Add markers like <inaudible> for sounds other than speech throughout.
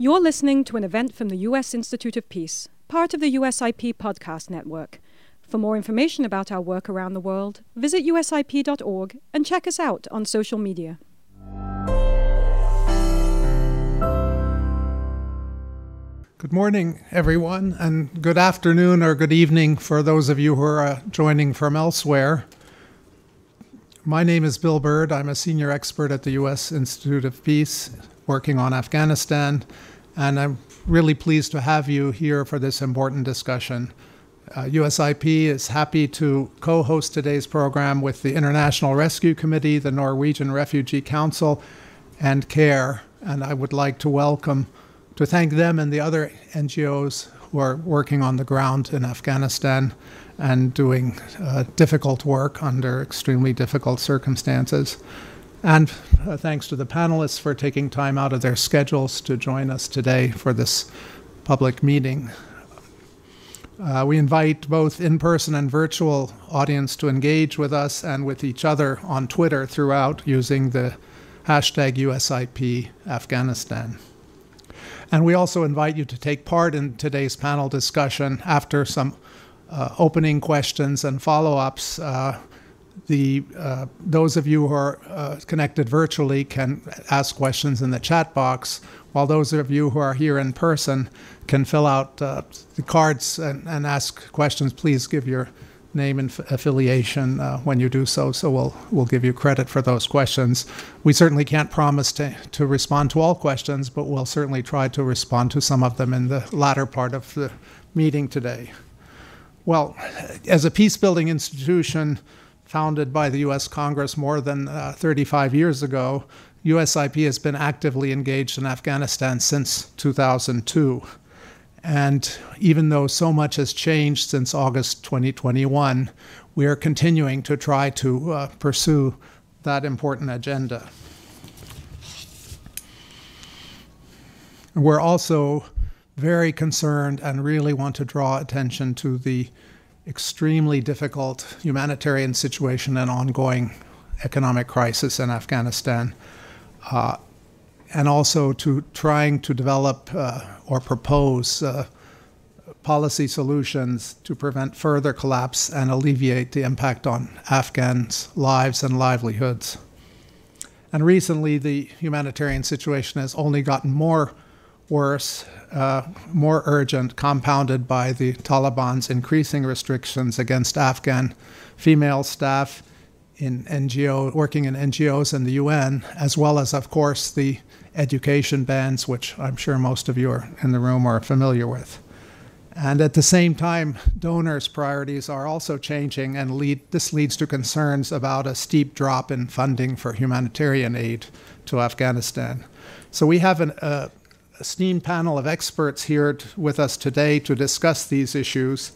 You're listening to an event from the U.S. Institute of Peace, part of the USIP podcast network. For more information about our work around the world, visit usip.org and check us out on social media. Good morning, everyone, and good afternoon or good evening for those of you who are uh, joining from elsewhere. My name is Bill Byrd. I'm a senior expert at the U.S. Institute of Peace working on Afghanistan, and I'm really pleased to have you here for this important discussion. Uh, USIP is happy to co host today's program with the International Rescue Committee, the Norwegian Refugee Council, and CARE. And I would like to welcome, to thank them and the other NGOs who are working on the ground in Afghanistan and doing uh, difficult work under extremely difficult circumstances. And uh, thanks to the panelists for taking time out of their schedules to join us today for this public meeting. Uh, we invite both in person and virtual audience to engage with us and with each other on Twitter throughout using the hashtag USIP Afghanistan. And we also invite you to take part in today's panel discussion after some uh, opening questions and follow ups. Uh, the uh, those of you who are uh, connected virtually can ask questions in the chat box, while those of you who are here in person can fill out uh, the cards and, and, ask questions. Please give your name and affiliation uh, when you do so, so we'll we'll give you credit for those questions. We certainly can't promise to to respond to all questions, but we'll certainly try to respond to some of them in the latter part of the meeting today. Well, as a peace building institution founded by the U.S. Congress more than uh, 35 years ago, USIP has been actively engaged in Afghanistan since 2002. And even though so much has changed since August 2021, we are continuing to try to uh, pursue that important agenda. We're also very concerned and really want to draw attention to the extremely difficult humanitarian situation and ongoing economic crisis in Afghanistan, uh, and also to trying to develop uh, or propose uh, policy solutions to prevent further collapse and alleviate the impact on Afghans' lives and livelihoods. And recently, the humanitarian situation has only gotten more worse, uh, more urgent, compounded by the Taliban's increasing restrictions against Afghan female staff in NGO working in NGOs and the UN, as well as, of course, the education bans, which I'm sure most of you are in the room are familiar with. And at the same time, donors' priorities are also changing, and lead, this leads to concerns about a steep drop in funding for humanitarian aid to Afghanistan. So we have an, uh, esteemed panel of experts here with us today to discuss these issues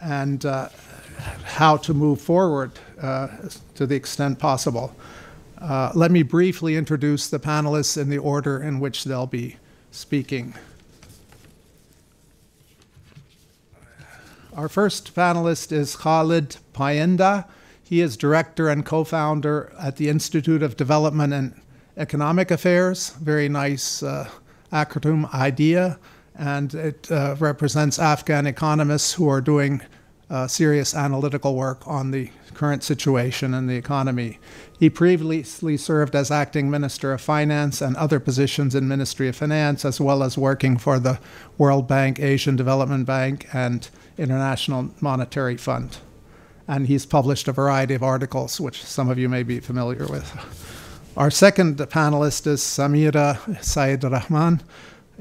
and uh, how to move forward uh, to the extent possible. Uh, let me briefly introduce the panelists in the order in which they'll be speaking. Our first panelist is Khalid Payenda. He is director and co founder at the Institute of Development and Economic Affairs. Very nice uh, acronym IDEA, and it uh, represents Afghan economists who are doing uh, serious analytical work on the current situation in the economy. He previously served as acting Minister of Finance and other positions in Ministry of Finance, as well as working for the World Bank, Asian Development Bank, and International Monetary Fund. And he's published a variety of articles, which some of you may be familiar with. Our second panelist is Samira Sayed-Rahman.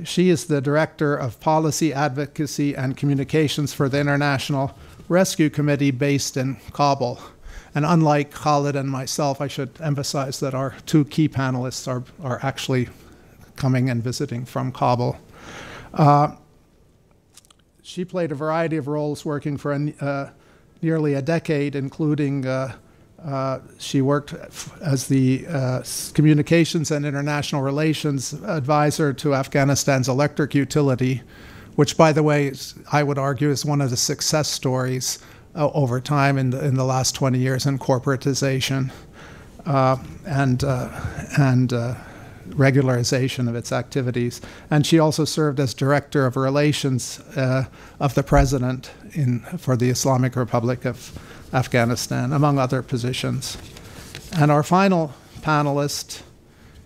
She is the Director of Policy Advocacy and Communications for the International Rescue Committee based in Kabul. And unlike Khalid and myself, I should emphasize that our two key panelists are, are actually coming and visiting from Kabul. Uh, she played a variety of roles working for a, uh, nearly a decade, including uh, uh, she worked as the uh, communications and international relations advisor to Afghanistan's electric utility, which, by the way, is, I would argue is one of the success stories uh, over time in the, in the last 20 years in corporatization. Uh, and uh, and regularization of its activities. And she also served as director of relations of the president in, for the Islamic Republic of Afghanistan, among other positions. And our final panelist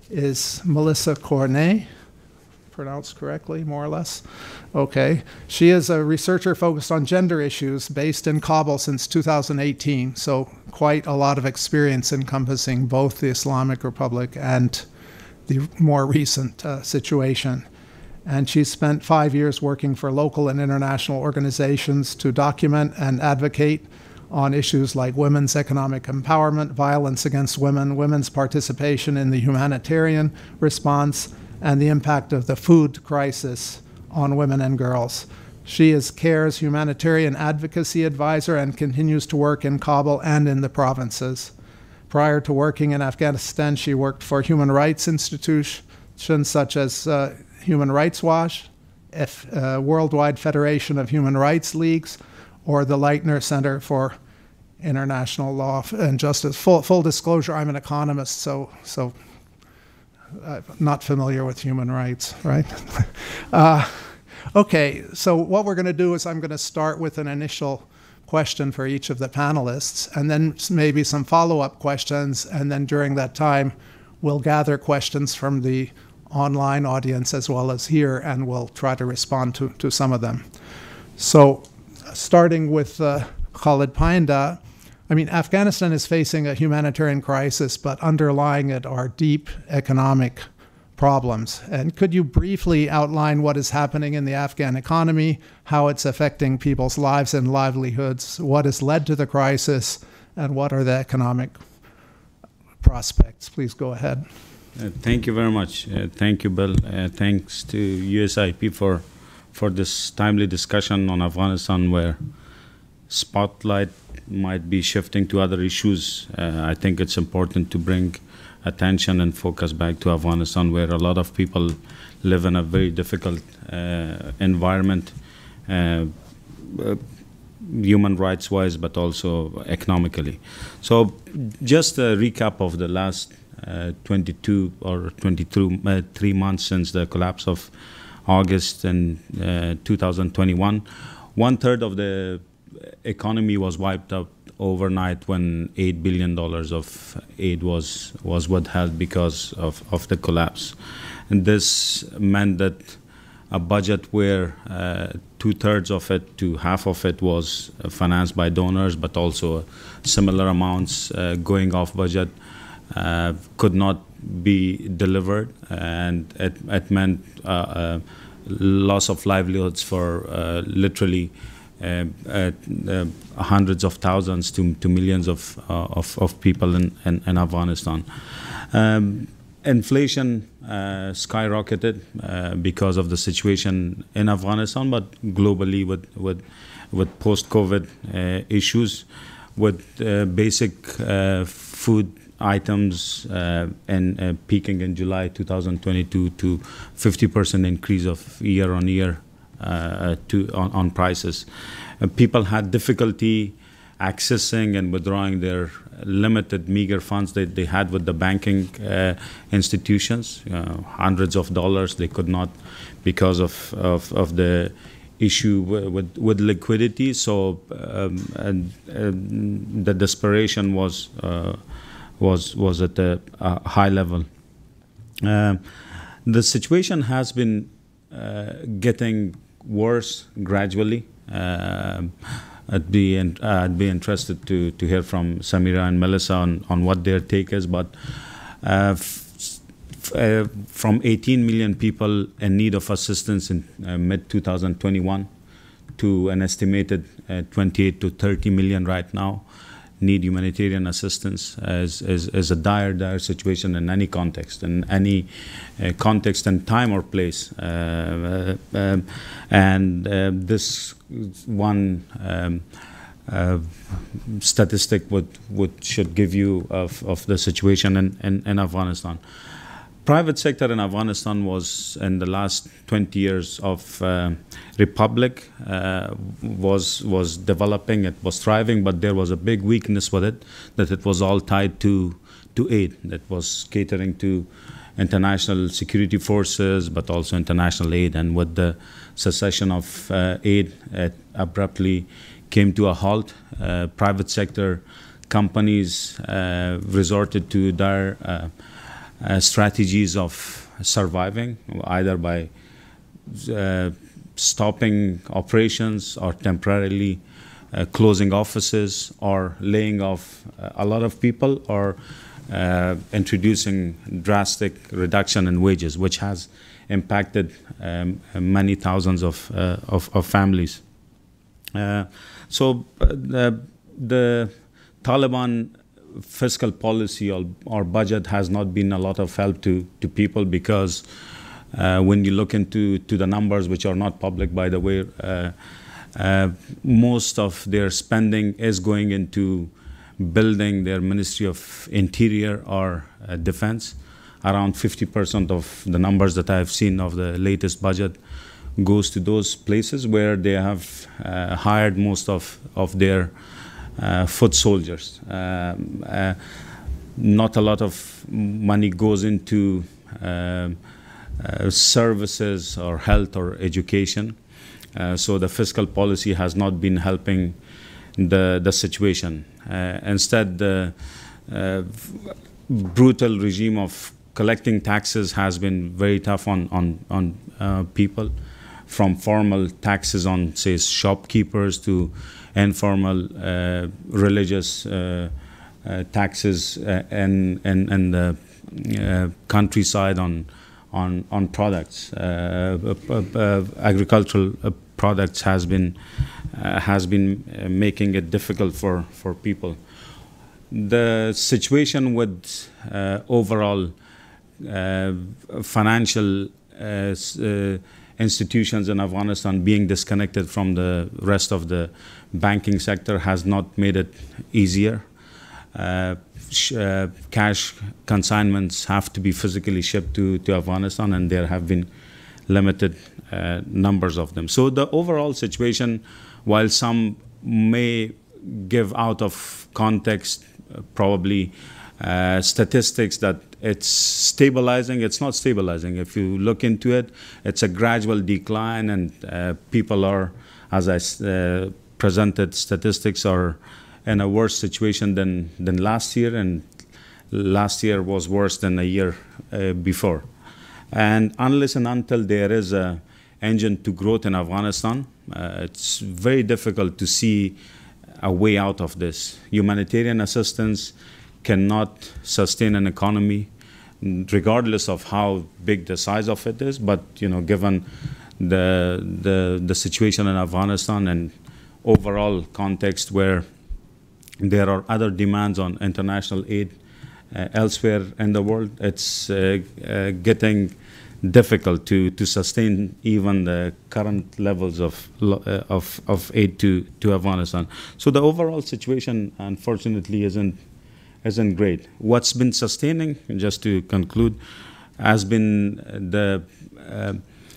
is Melissa Cornet pronounced correctly, more or less. Okay. She is a researcher focused on gender issues based in Kabul since 2018, so quite a lot of experience encompassing both the Islamic Republic and the more recent uh, situation. And she spent five years working for local and international organizations to document and advocate on issues like women's economic empowerment, violence against women, women's participation in the humanitarian response, and the impact of the food crisis on women and girls. She is CARE's humanitarian advocacy advisor and continues to work in Kabul and in the provinces. Prior to working in Afghanistan, she worked for human rights institutions such as uh, Human Rights Watch, F, uh, Worldwide Federation of Human Rights Leagues, or the Leitner Center for International Law and Justice. Full, full disclosure, I'm an economist, so, so I'm not familiar with human rights, right? <laughs> uh, okay, so what we're going to do is I'm going to start with an initial question for each of the panelists, and then maybe some follow up questions, and then during that time, we'll gather questions from the online audience as well as here, and we'll try to respond to, to some of them. So, starting with uh, Khalid Payenda, I mean, Afghanistan is facing a humanitarian crisis, but underlying it are deep economic problems. And could you briefly outline what is happening in the Afghan economy, how it's affecting people's lives and livelihoods, what has led to the crisis, and what are the economic prospects? Please go ahead. Uh, thank you very much. Uh, thank you, Bill. Uh, thanks to USIP for for this timely discussion on Afghanistan, where spotlight might be shifting to other issues. Uh, I think it's important to bring attention and focus back to Afghanistan, where a lot of people live in a very difficult uh, environment, uh, uh human rights wise, but also economically. So, just a recap of the last uh, 22 or 23 uh, months since the collapse of August in 2021. One third of the economy was wiped out overnight when eight billion dollars of aid was was withheld because of, of the collapse, and this meant that a budget where uh, two thirds of it to half of it was financed by donors, but also similar amounts uh, going off budget uh, could not be delivered, and it, it meant uh, uh, loss of livelihoods for uh, literally hundreds of thousands to, to millions of, of, of, people in, in, in Afghanistan. Um, inflation uh, skyrocketed uh, because of the situation in Afghanistan, but globally with with, with post-COVID uh, issues, with basic food items and peaking in July 2022 to 50% increase of year on year uh, to on, on prices. Uh, people had difficulty accessing and withdrawing their limited, meager funds that they had with the banking uh, institutions, hundreds of dollars. They could not, because of, of, of the issue with, with liquidity. So um, and, and the desperation was uh, was was at a, a high level. Uh, the situation has been uh, getting worse gradually. Uh, I'd be in, I'd be interested to to hear from Samira and Melissa on, on what their take is. But uh, uh, from 18 million people in need of assistance in uh, mid 2021 to an estimated uh, 28 to 30 million right now, need humanitarian assistance as, as, as a dire, dire situation in any context, in any uh, context and time or place. Uh, uh um, and uh, this one um, uh, statistic would, would should give you of, of the situation in, in, in Afghanistan private sector in Afghanistan was in the last 20 years of uh, republic uh, was was developing it was thriving but there was a big weakness with it that it was all tied to to aid that was catering to international security forces, but also international aid. And with the cessation of uh, aid, it abruptly came to a halt. Uh, private sector companies uh, resorted to their uh, strategies of surviving, either by stopping operations or temporarily uh, closing offices or laying off uh, a lot of people or uh, introducing drastic reduction in wages, which has impacted um, many thousands of, of, of, families. so the, the Taliban fiscal policy or, or, budget has not been a lot of help to, to people because uh, when you look into to the numbers, which are not public, by the way, uh, uh, most of their spending is going into building their Ministry of Interior or uh, Defense. Around 50% of the numbers that I've seen of the latest budget goes to those places where they have uh, hired most of, of their foot soldiers. Um, uh, not a lot of money goes into uh, services or health or education. Uh, so the fiscal policy has not been helping the, the situation. Uh, instead, the uh, brutal regime of collecting taxes has been very tough on, on, on uh, people, from formal taxes on, say, shopkeepers to informal uh, religious uh, uh, taxes uh, and, and, and the countryside on on on products. Uh, uh, uh, agricultural products has been has been making it difficult for for people. The situation with overall financial institutions in Afghanistan being disconnected from the rest of the banking sector has not made it easier. Uh, uh, cash consignments have to be physically shipped to, to Afghanistan, and there have been limited uh, numbers of them. So the overall situation, while some may give out of context, uh, probably uh, statistics that it's stabilizing. It's not stabilizing. If you look into it, it's a gradual decline, and uh, people are, as I presented, statistics are in a worse situation than, than last year, and last year was worse than a year uh, before. And unless and until there is a engine to growth in Afghanistan, uh, it's very difficult to see a way out of this. Humanitarian assistance cannot sustain an economy, regardless of how big the size of it is. But you know, given the the the situation in Afghanistan and overall context where there are other demands on international aid uh, elsewhere in the world. It's uh, uh, getting difficult to, to sustain even the current levels of, uh, of, of aid to, to Afghanistan. So the overall situation, unfortunately, isn't, isn't great. What's been sustaining, just to conclude, has been the uh,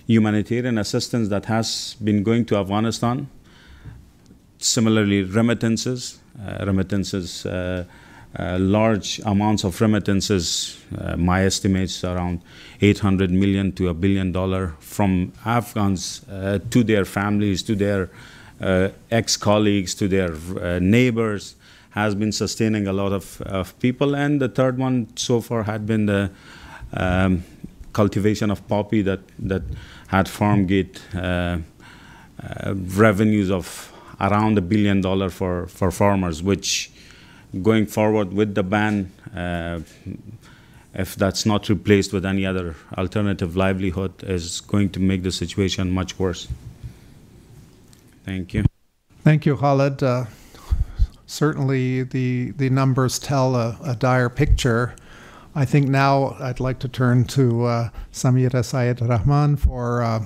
humanitarian assistance that has been going to Afghanistan. Similarly, remittances uh, remittances, uh, uh, large amounts of remittances, my estimates around 800 million to a billion dollar from Afghans to their families, to their ex colleagues, to their neighbors, has been sustaining a lot of, of people. And the third one so far had been the um, cultivation of poppy that, that had Farmgate uh, uh, revenues of around a billion dollar for, for farmers, which going forward with the ban, uh, if that's not replaced with any other alternative livelihood, is going to make the situation much worse. Thank you. Thank you, Khalid. Uh, certainly, the the numbers tell a, a, dire picture. I think now I'd like to turn to uh, Samira Sayed-Rahman for uh,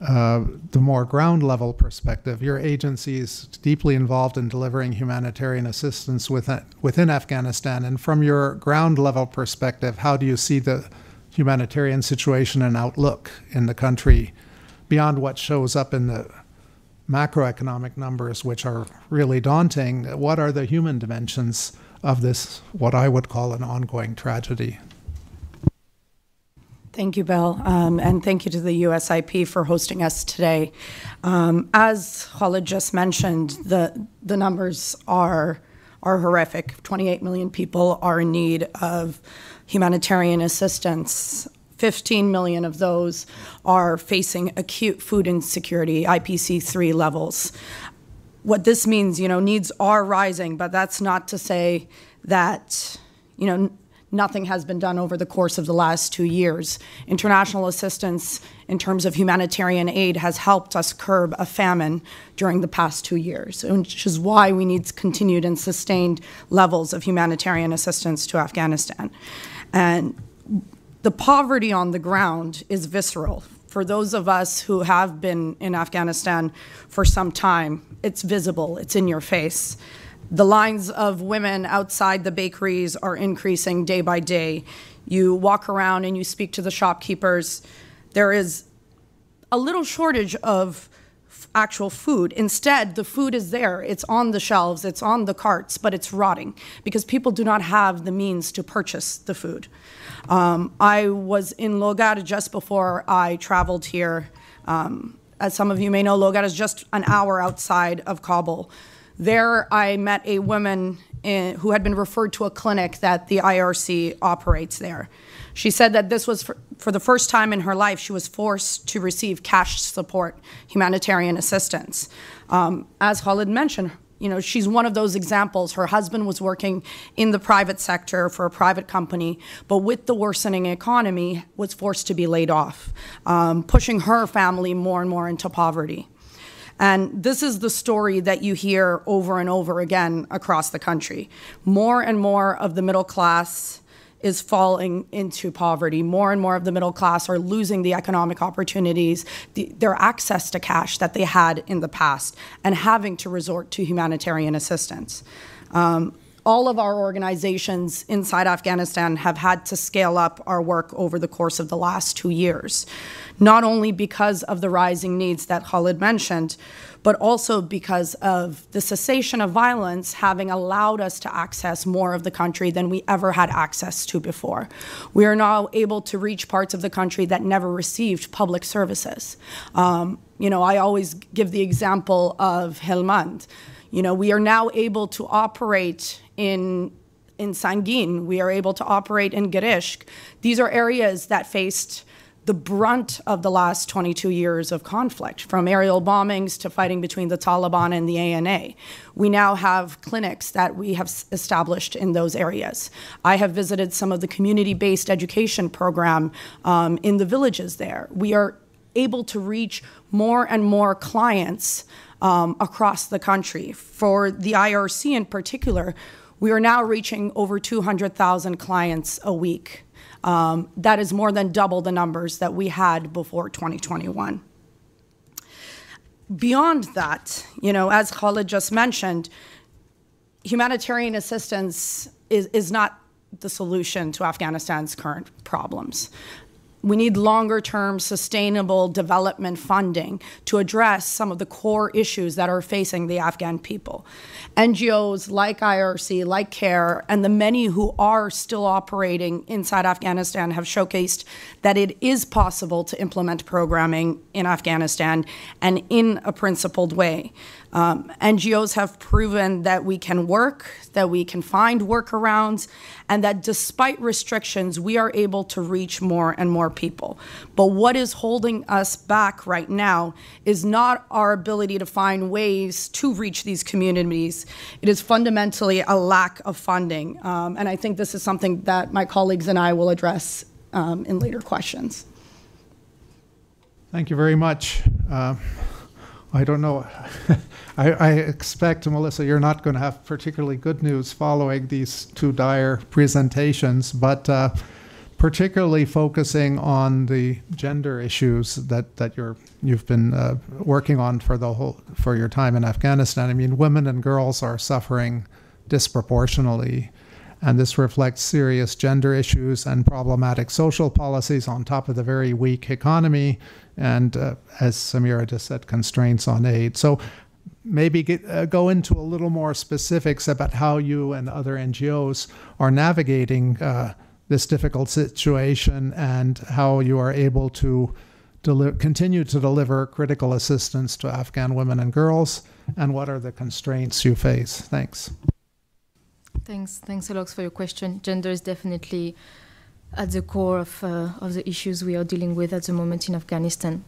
uh, the more ground level perspective, your agency is deeply involved in delivering humanitarian assistance within, within Afghanistan. And from your ground level perspective, how do you see the humanitarian situation and outlook in the country beyond what shows up in the macroeconomic numbers, which are really daunting? What are the human dimensions of this, what I would call an ongoing tragedy? Thank you, Bill, um, and thank you to the USIP for hosting us today. Um, as Khalid just mentioned, the the numbers are are horrific. 28 million people are in need of humanitarian assistance. 15 million of those are facing acute food insecurity, IPC 3 levels. What this means, you know, needs are rising, but that's not to say that, you know, nothing has been done over the course of the last two years. International assistance in terms of humanitarian aid has helped us curb a famine during the past two years, which is why we need continued and sustained levels of humanitarian assistance to Afghanistan. And the poverty on the ground is visceral. For those of us who have been in Afghanistan for some time, it's visible, it's in your face. The lines of women outside the bakeries are increasing day by day. You walk around and you speak to the shopkeepers. There is a little shortage of actual food. Instead, the food is there. It's on the shelves, it's on the carts, but it's rotting because people do not have the means to purchase the food. Um, I was in Logar just before I traveled here. Um, as some of you may know, Logar is just an hour outside of Kabul. There, I met a woman in, who had been referred to a clinic that the IRC operates there. She said that this was for, for, the first time in her life she was forced to receive cash support, humanitarian assistance. Um, as Khalid mentioned, you know, she's one of those examples. Her husband was working in the private sector for a private company, but with the worsening economy, was forced to be laid off, um, pushing her family more and more into poverty. And this is the story that you hear over and over again across the country. More and more of the middle class is falling into poverty. More and more of the middle class are losing the economic opportunities, the, their access to cash that they had in the past, and having to resort to humanitarian assistance. Um, all of our organizations inside Afghanistan have had to scale up our work over the course of the last two years, not only because of the rising needs that Khalid mentioned, but also because of the cessation of violence having allowed us to access more of the country than we ever had access to before. We are now able to reach parts of the country that never received public services. Um, you know, I always give the example of Helmand. You know, we are now able to operate in in Sangin. We are able to operate in Girishk. These are areas that faced the brunt of the last 22 years of conflict, from aerial bombings to fighting between the Taliban and the ANA. We now have clinics that we have established in those areas. I have visited some of the community based education program um, in the villages there. We are able to reach more and more clients um, across the country. For the IRC in particular, we are now reaching over 200,000 clients a week. Um, that is more than double the numbers that we had before 2021. Beyond that, you know, as Khalid just mentioned, humanitarian assistance is, is not the solution to Afghanistan's current problems we need longer term sustainable development funding to address some of the core issues that are facing the Afghan people. NGOs like IRC, like CARE, and the many who are still operating inside Afghanistan have showcased that it is possible to implement programming in Afghanistan and in a principled way. Um, NGOs have proven that we can work, that we can find workarounds, and that despite restrictions, we are able to reach more and more people. But what is holding us back right now is not our ability to find ways to reach these communities. It is fundamentally a lack of funding. Um, and I think this is something that my colleagues and I will address um, in later questions. Thank you very much. Uh, I don't know. <laughs> I, I, expect, Melissa, you're not going to have particularly good news following these two dire presentations, but uh, particularly focusing on the gender issues that, that you're you've been uh, working on for the whole for your time in Afghanistan. I mean, women and girls are suffering disproportionately, and this reflects serious gender issues and problematic social policies on top of the very weak economy and, uh, as Samira just said, constraints on aid. So, maybe get, uh, go into a little more specifics about how you and other NGOs are navigating uh, this difficult situation and how you are able to continue to deliver critical assistance to Afghan women and girls, and what are the constraints you face? Thanks. Thanks, thanks, Alex, for your question. Gender is definitely at the core of, uh, of the issues we are dealing with at the moment in Afghanistan.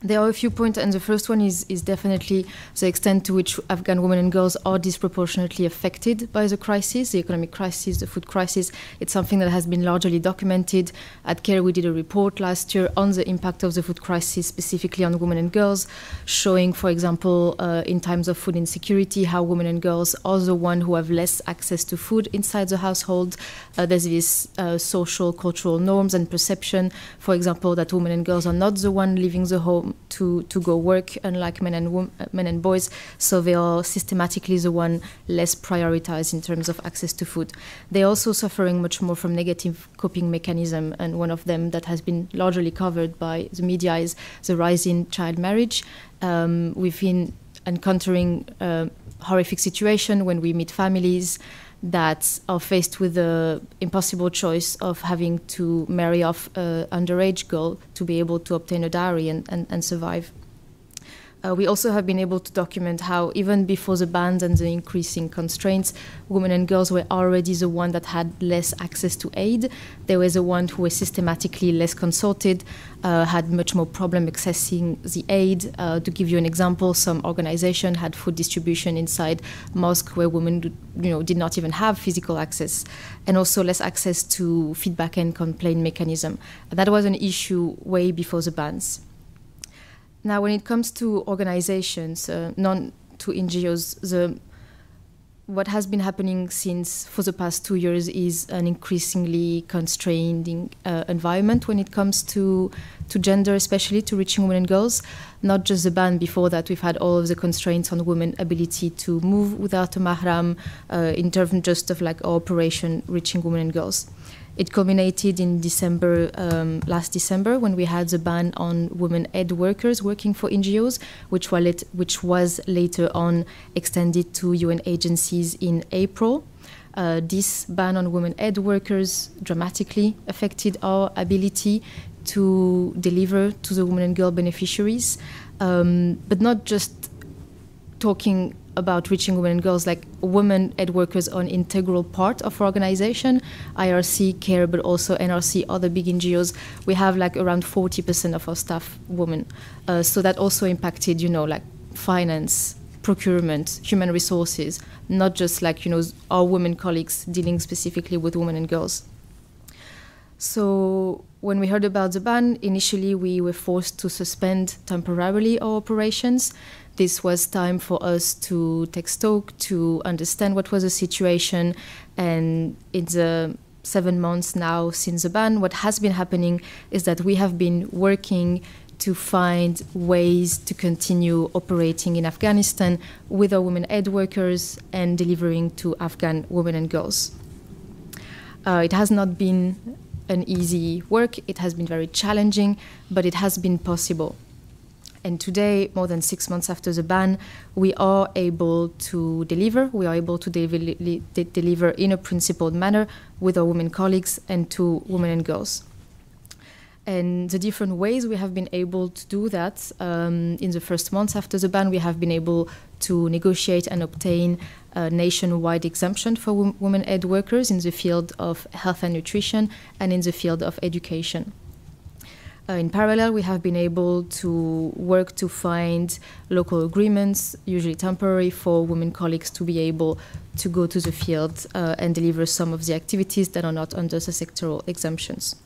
There are a few points, and the first one is, is definitely the extent to which Afghan women and girls are disproportionately affected by the crisis, the economic crisis, the food crisis. It's something that has been largely documented. At CARE, we did a report last year on the impact of the food crisis, specifically on women and girls, showing, for example, uh, in times of food insecurity, how women and girls are the one who have less access to food inside the household. Uh, there's this uh, social, cultural norms and perception, for example, that women and girls are not the one leaving the home to, to go work, unlike men and men and boys. So they are systematically the one less prioritized in terms of access to food. They're also suffering much more from negative coping mechanism, and one of them that has been largely covered by the media is the rise in child marriage. Um, we've been encountering horrific situation when we meet families that are faced with the impossible choice of having to marry off an underage girl to be able to obtain a dowry and, and, and survive. Uh, we also have been able to document how, even before the bans and the increasing constraints, women and girls were already the one that had less access to aid. They were the ones who were systematically less consulted, uh, had much more problem accessing the aid. Uh, to give you an example, some organization had food distribution inside mosque where women, you know, did not even have physical access, and also less access to feedback and complaint mechanism. That was an issue way before the bans. Now, when it comes to organizations, uh, non to NGOs, the what has been happening since for the past two years is an increasingly constraining uh, environment when it comes to to gender, especially to reaching women and girls. Not just the ban before that, we've had all of the constraints on women' ability to move without a mahram, uh, in terms just of like operation reaching women and girls. It culminated in December, um, last December, when we had the ban on women aid workers working for NGOs, which, it, which was later on extended to UN agencies in April. Uh, this ban on women aid workers dramatically affected our ability to deliver to the women and girl beneficiaries, um, but not just talking about reaching women and girls, like women aid workers are an integral part of our organization, IRC, CARE, but also NRC, other big NGOs. We have like around 40% of our staff women. Uh, so that also impacted, you know, like finance, procurement, human resources, not just like, you know, our women colleagues dealing specifically with women and girls. So when we heard about the ban, initially we were forced to suspend temporarily our operations this was time for us to take stock, to understand what was the situation. And in the seven months now since the ban, what has been happening is that we have been working to find ways to continue operating in Afghanistan with our women aid workers and delivering to Afghan women and girls. Uh, it has not been an easy work, it has been very challenging, but it has been possible. And today, more than six months after the ban, we are able to deliver. We are able to de- de- deliver in a principled manner with our women colleagues and to women and girls. And the different ways we have been able to do that um, in the first months after the ban, we have been able to negotiate and obtain a nationwide exemption for women aid workers in the field of health and nutrition and in the field of education. Uh, in parallel, we have been able to work to find local agreements, usually temporary, for women colleagues to be able to go to the field uh, and deliver some of the activities that are not under the sectoral exemptions.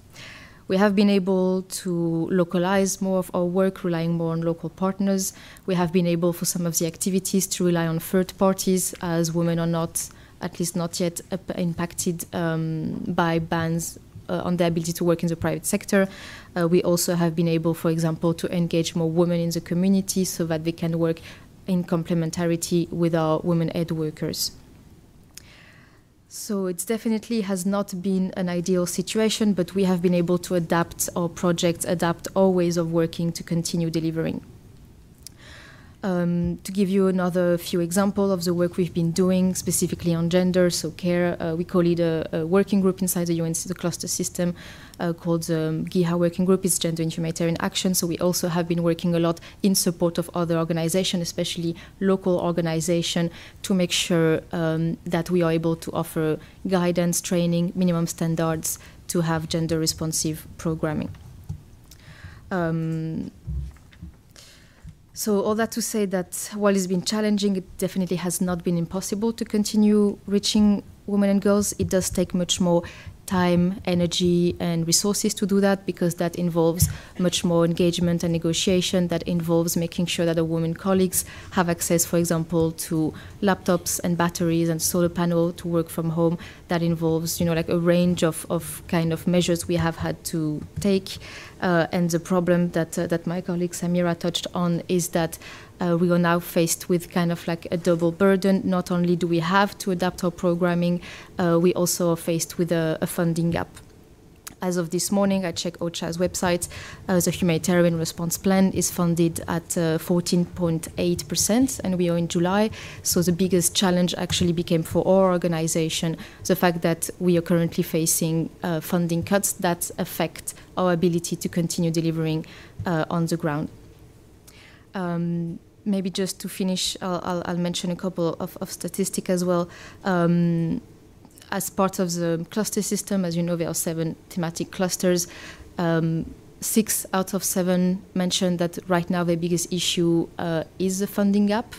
We have been able to localize more of our work, relying more on local partners. We have been able, for some of the activities, to rely on third parties, as women are not, at least not yet, impacted um, by bans uh, on their ability to work in the private sector. Uh, we also have been able, for example, to engage more women in the community so that they can work in complementarity with our women aid workers. So it definitely has not been an ideal situation, but we have been able to adapt our projects, adapt our ways of working to continue delivering. Um, to give you another few examples of the work we've been doing specifically on gender, so care, uh, we call it a, a, working group inside the UN the cluster system uh, called the um, GIHA Working Group. It's Gender and Humanitarian Action. So we also have been working a lot in support of other organizations, especially local organizations, to make sure um, that we are able to offer guidance, training, minimum standards to have gender responsive programming. Um, so all that to say that while it's been challenging, it definitely has not been impossible to continue reaching women and girls. It does take much more time, energy, and resources to do that because that involves much more engagement and negotiation. That involves making sure that the women colleagues have access, for example, to laptops and batteries and solar panel to work from home. That involves, you know, like a range of, of kind of measures we have had to take. Uh, and the problem that uh, that my colleague Samira touched on is that uh, we are now faced with kind of like a double burden. Not only do we have to adapt our programming, uh, we also are faced with a, a funding gap as of this morning, I checked OCHA's website. Uh, the humanitarian response plan is funded at 14.8%, uh, and we are in July. So the biggest challenge actually became for our organization the fact that we are currently facing uh, funding cuts that affect our ability to continue delivering uh, on the ground. Um, maybe just to finish, I'll, I'll, I'll mention a couple of, of statistics as well. Um, as part of the cluster system, as you know, there are seven thematic clusters. Um, six out of seven mentioned that right now the biggest issue uh, is the funding gap.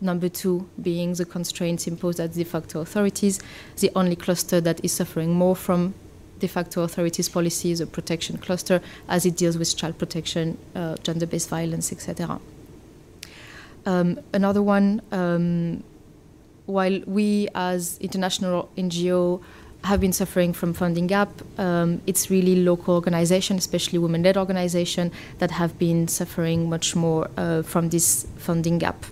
Number two being the constraints imposed at de facto authorities. The only cluster that is suffering more from de facto authorities policy is a protection cluster as it deals with child protection, uh, gender-based violence, etc. Um, another one um, while we as international NGO have been suffering from funding gap, um, it's really local organizations, especially women-led organizations, that have been suffering much more uh, from this funding gap.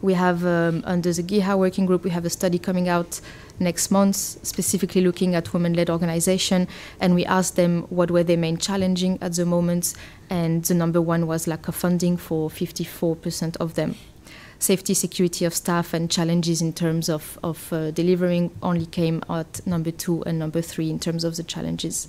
We have, um, under the GIHA working group, we have a study coming out next month, specifically looking at women-led organization, and we asked them what were their main challenging at the moment, and the number one was lack of funding for 54% of them safety, security of staff, and challenges in terms of, of uh, delivering only came at number two and number three in terms of the challenges.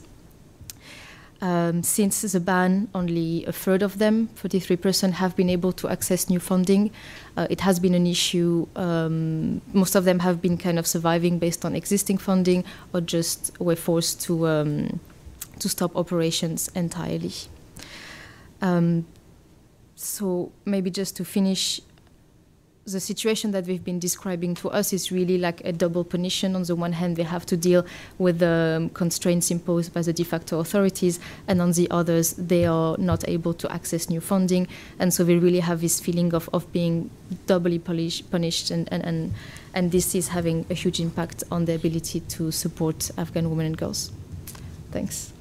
Um, since the ban, only a third of them, 43%, have been able to access new funding. Uh, it has been an issue. Um, most of them have been kind of surviving based on existing funding or just were forced to, um, to stop operations entirely. Um, so, maybe just to finish, the situation that they've been describing to us is really like a double punition. On the one hand, they have to deal with the um, constraints imposed by the de facto authorities, and on the others, they are not able to access new funding. And so they really have this feeling of, of being doubly punished, and, and, and, and this is having a huge impact on their ability to support Afghan women and girls. Thanks.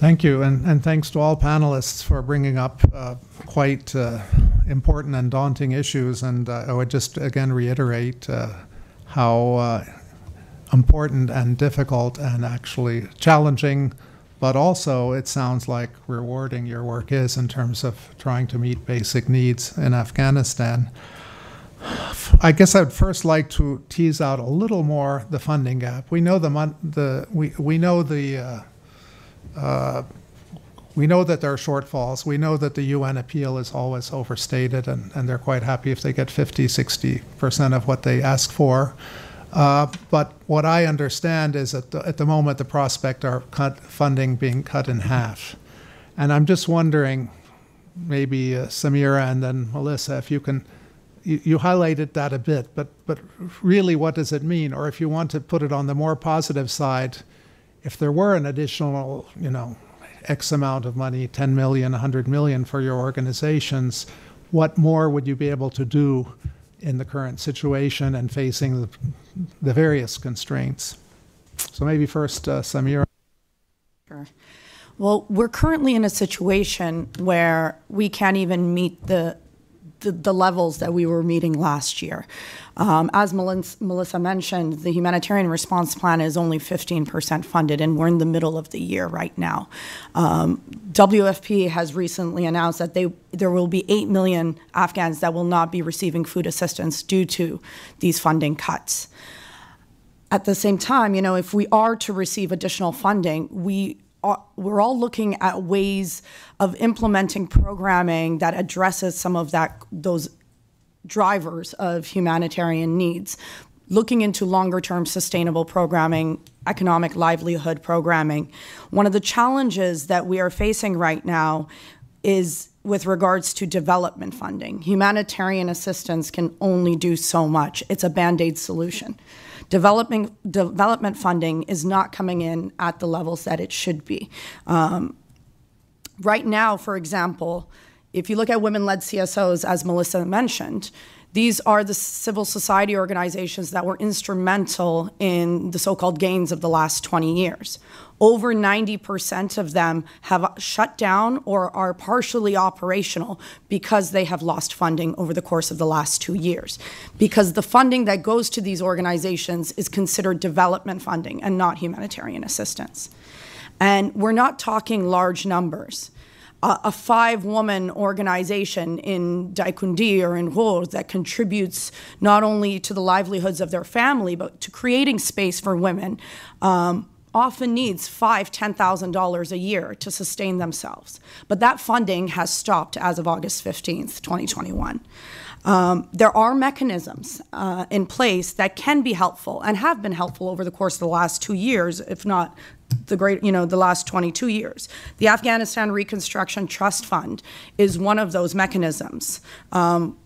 Thank you, and, and thanks to all panelists for bringing up uh, quite uh, important and daunting issues. And uh, I would just again reiterate uh, how uh, important and difficult and actually challenging, but also it sounds like rewarding your work is in terms of trying to meet basic needs in Afghanistan. I guess I'd first like to tease out a little more the funding gap. We know the the we we know the uh, we know that there are shortfalls. We know that the UN appeal is always overstated, and, and they're quite happy if they get 50, 60% of what they ask for. Uh, but what I understand is that the, at the moment the prospect are funding being cut in half. And I'm just wondering, maybe uh, Samira and then Melissa, if you can, you, you highlighted that a bit, but, but really what does it mean? Or if you want to put it on the more positive side, if there were an additional, you know, X amount of money, 10 million, 100 million for your organizations, what more would you be able to do in the current situation and facing the, the various constraints? So maybe first, uh, Samira. Sure. Well, we're currently in a situation where we can't even meet the the, the levels that we were meeting last year. Um, as Melissa mentioned, the humanitarian response plan is only 15% funded, and we're in the middle of the year right now. Um, WFP has recently announced that they, there will be 8 million Afghans that will not be receiving food assistance due to these funding cuts. At the same time, you know, if we are to receive additional funding, we we're all looking at ways of implementing programming that addresses some of that those drivers of humanitarian needs. Looking into longer term sustainable programming economic livelihood programming. One of the challenges that we are facing right now is with regards to development funding. Humanitarian assistance can only do so much. It's a band-aid solution development development funding is not coming in at the levels that it should be. Um, right now, for example, if you look at women-led CSOs, as Melissa mentioned, these are the civil society organizations that were instrumental in the so called gains of the last 20 years. Over 90% of them have shut down or are partially operational because they have lost funding over the course of the last two years. Because the funding that goes to these organizations is considered development funding and not humanitarian assistance. And we're not talking large numbers a, five woman organization in Daikundi or in Ghor that contributes not only to the livelihoods of their family, but to creating space for women. Um, often needs five, ten thousand dollars a year to sustain themselves. But that funding has stopped as of August 15th, 2021. Um, there are mechanisms uh, in place that can be helpful and have been helpful over the course of the last two years, if not the great, you know, the last 22 years. The Afghanistan Reconstruction Trust Fund is one of those mechanisms. Um,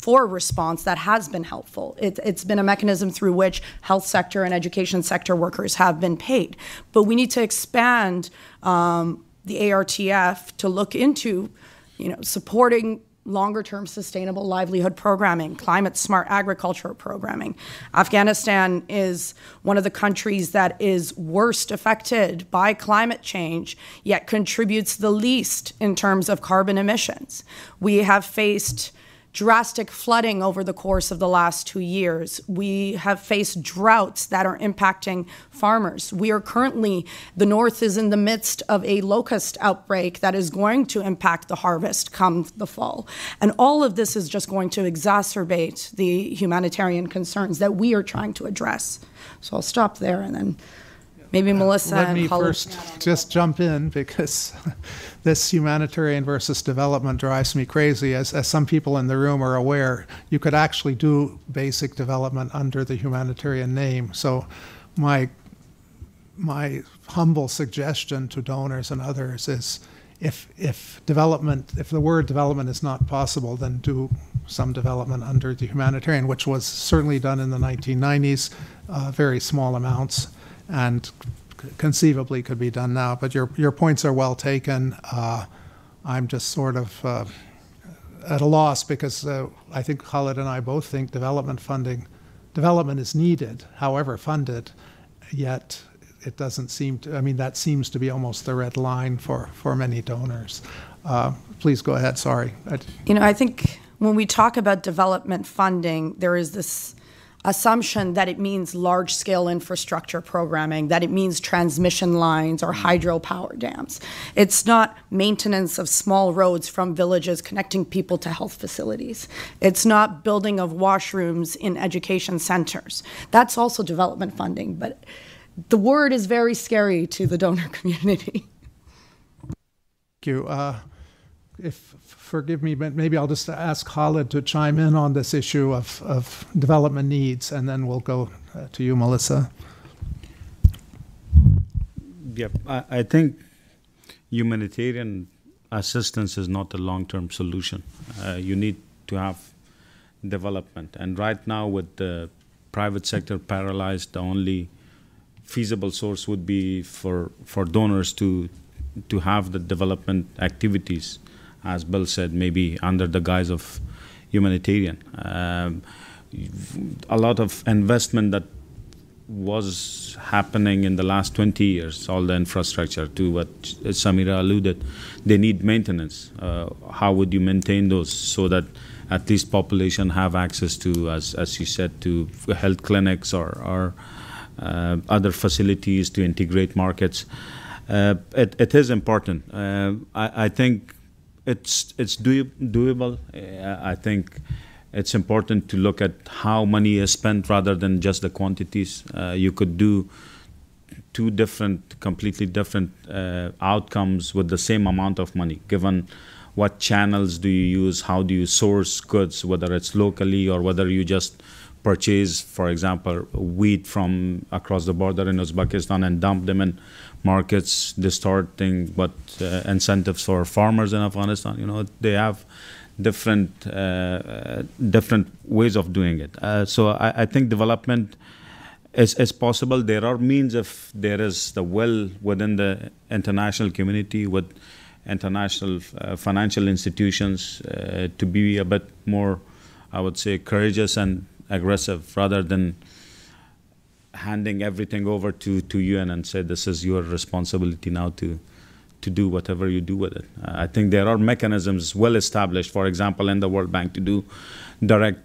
for response that has been helpful. It, has been a mechanism through which health sector and education sector workers have been paid. But we need to expand um, the ARTF to look into, you know, supporting longer term sustainable livelihood programming, climate smart agriculture programming. Afghanistan is one of the countries that is worst affected by climate change, yet contributes the least in terms of carbon emissions. We have faced drastic flooding over the course of the last two years. We have faced droughts that are impacting farmers. We are currently, the North is in the midst of a locust outbreak that is going to impact the harvest come the fall. And all of this is just going to exacerbate the humanitarian concerns that we are trying to address. So I'll stop there and then maybe Melissa Let and me Khalid- first just jump in because <laughs> this humanitarian versus development drives me crazy. As, as some people in the room are aware, you could actually do basic development under the humanitarian name. So, my my humble suggestion to donors and others is if if development if the word development is not possible then do some development under the humanitarian which was certainly done in the 1990s uh, very small amounts and conceivably could be done now. But your your points are well taken. Uh, I'm just sort of uh, at a loss because uh, I think Khalid and I both think development funding, development is needed, however funded, yet it doesn't seem to. I mean, that seems to be almost the red line for for many donors. Uh, please go ahead. Sorry. You know, I think when we talk about development funding, there is this assumption that it means large scale infrastructure programming, that it means transmission lines or hydropower dams. It's not maintenance of small roads from villages connecting people to health facilities. It's not building of washrooms in education centers. That's also development funding, but the word is very scary to the donor <laughs> community. Thank you. Uh, if forgive me, but maybe I'll just ask Khalid to chime in on this issue of, of development needs, and then we'll go uh, to you, Melissa. Yep, I, I think humanitarian assistance is not a long-term solution. Uh, you need to have development, and right now with the private sector paralyzed, the only feasible source would be for for donors to to have the development activities as Bill said, maybe under the guise of humanitarian. Um, a lot of investment that was happening in the last 20 years, all the infrastructure, to what Samira alluded, they need maintenance. Uh, how would you maintain those so that at least population have access to, as, as you said, to health clinics or, or uh, other facilities to integrate markets? Uh, it, it is important. Uh, I, I, think it's, it's doable. I think it's important to look at how money is spent rather than just the quantities. Uh, you could do two different, completely different uh, outcomes with the same amount of money, given what channels do you use, how do you source goods, whether it's locally or whether you just purchase, for example, wheat from across the border in Uzbekistan and dump them in markets, distorting what uh, incentives for farmers in Afghanistan. You know, they have different uh, different ways of doing it. Uh, so I, I, think development is, is possible. There are means if there is the will within the international community with international uh, financial institutions uh, to be a bit more, I would say, courageous and aggressive rather than handing everything over to, to UN and say this is your responsibility now to to do whatever you do with it. Uh, I think there are mechanisms well established, for example, in the World Bank to do direct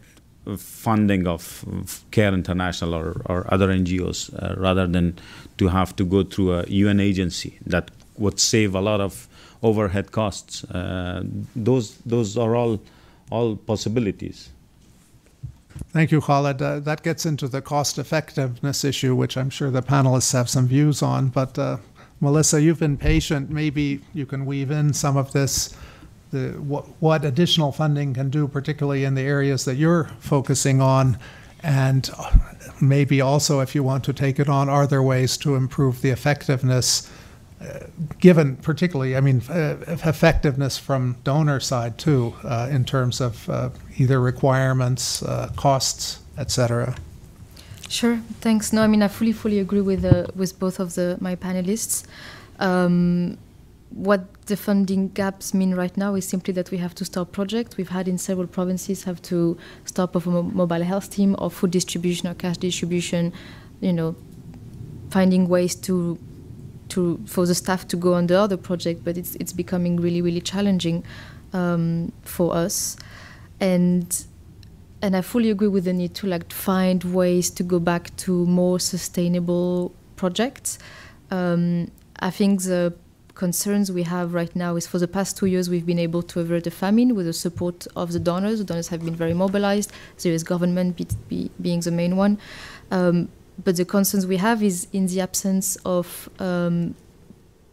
funding of, Care International or, or other NGOs uh, rather than to have to go through a UN agency that would save a lot of overhead costs. Uh, those, those are all, all possibilities. Thank you, Khalid. Uh, that gets into the cost effectiveness issue, which I'm sure the panelists have some views on. But uh, Melissa, you've been patient. Maybe you can weave in some of this, the, what, what additional funding can do, particularly in the areas that you're focusing on. And maybe also, if you want to take it on, are there ways to improve the effectiveness, uh, given particularly, I mean, uh, effectiveness from donor side too, uh, in terms of uh, either requirements, costs, etc. Sure, thanks. No, I mean I fully, fully agree with with both of the my panelists. Um, what the funding gaps mean right now is simply that we have to stop projects. We've had in several provinces have to stop of a mobile health team or food distribution or cash distribution. You know, finding ways to to for the staff to go on the other project, but it's it's becoming really, really challenging um, for us, and and I fully agree with the need to like find ways to go back to more sustainable projects. Um, I think the concerns we have right now is for the past two years we've been able to avert a famine with the support of the donors. The donors have been very mobilized, the US government be, be, being the main one. Um, but the concerns we have is in the absence of um,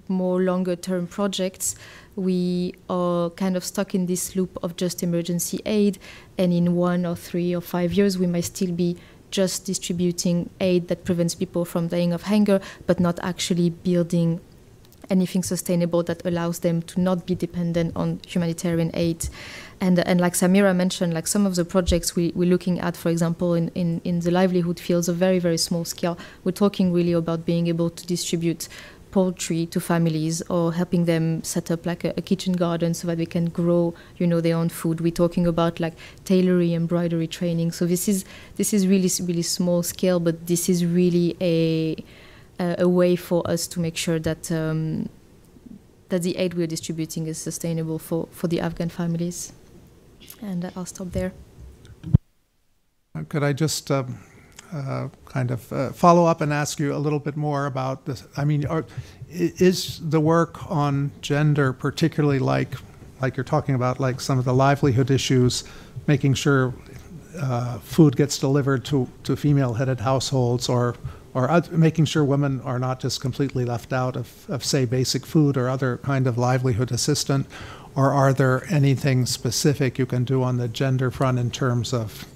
more longer term projects we are kind of stuck in this loop of just emergency aid, and in one or three or five years, we might still be just distributing aid that prevents people from dying of hunger, but not actually building anything sustainable that allows them to not be dependent on humanitarian aid. And, and like Samira mentioned, like some of the projects we, we're looking at, for example, in, in, in the livelihood fields, are very, very small scale. We're talking really about being able to distribute poultry to families or helping them set up like a, a, kitchen garden so that they can grow you know their own food we're talking about like tailoring embroidery training so this is this is really really small scale but this is really a a, a way for us to make sure that um, that the aid we're distributing is sustainable for for the afghan families and i'll stop there could i just um uh, kind of uh, follow up and ask you a little bit more about this. I mean, are, is the work on gender particularly like, like you're talking about, like some of the livelihood issues, making sure uh, food gets delivered to, to female-headed households, or or making sure women are not just completely left out of, of say basic food or other kind of livelihood assistance? or are there anything specific you can do on the gender front in terms of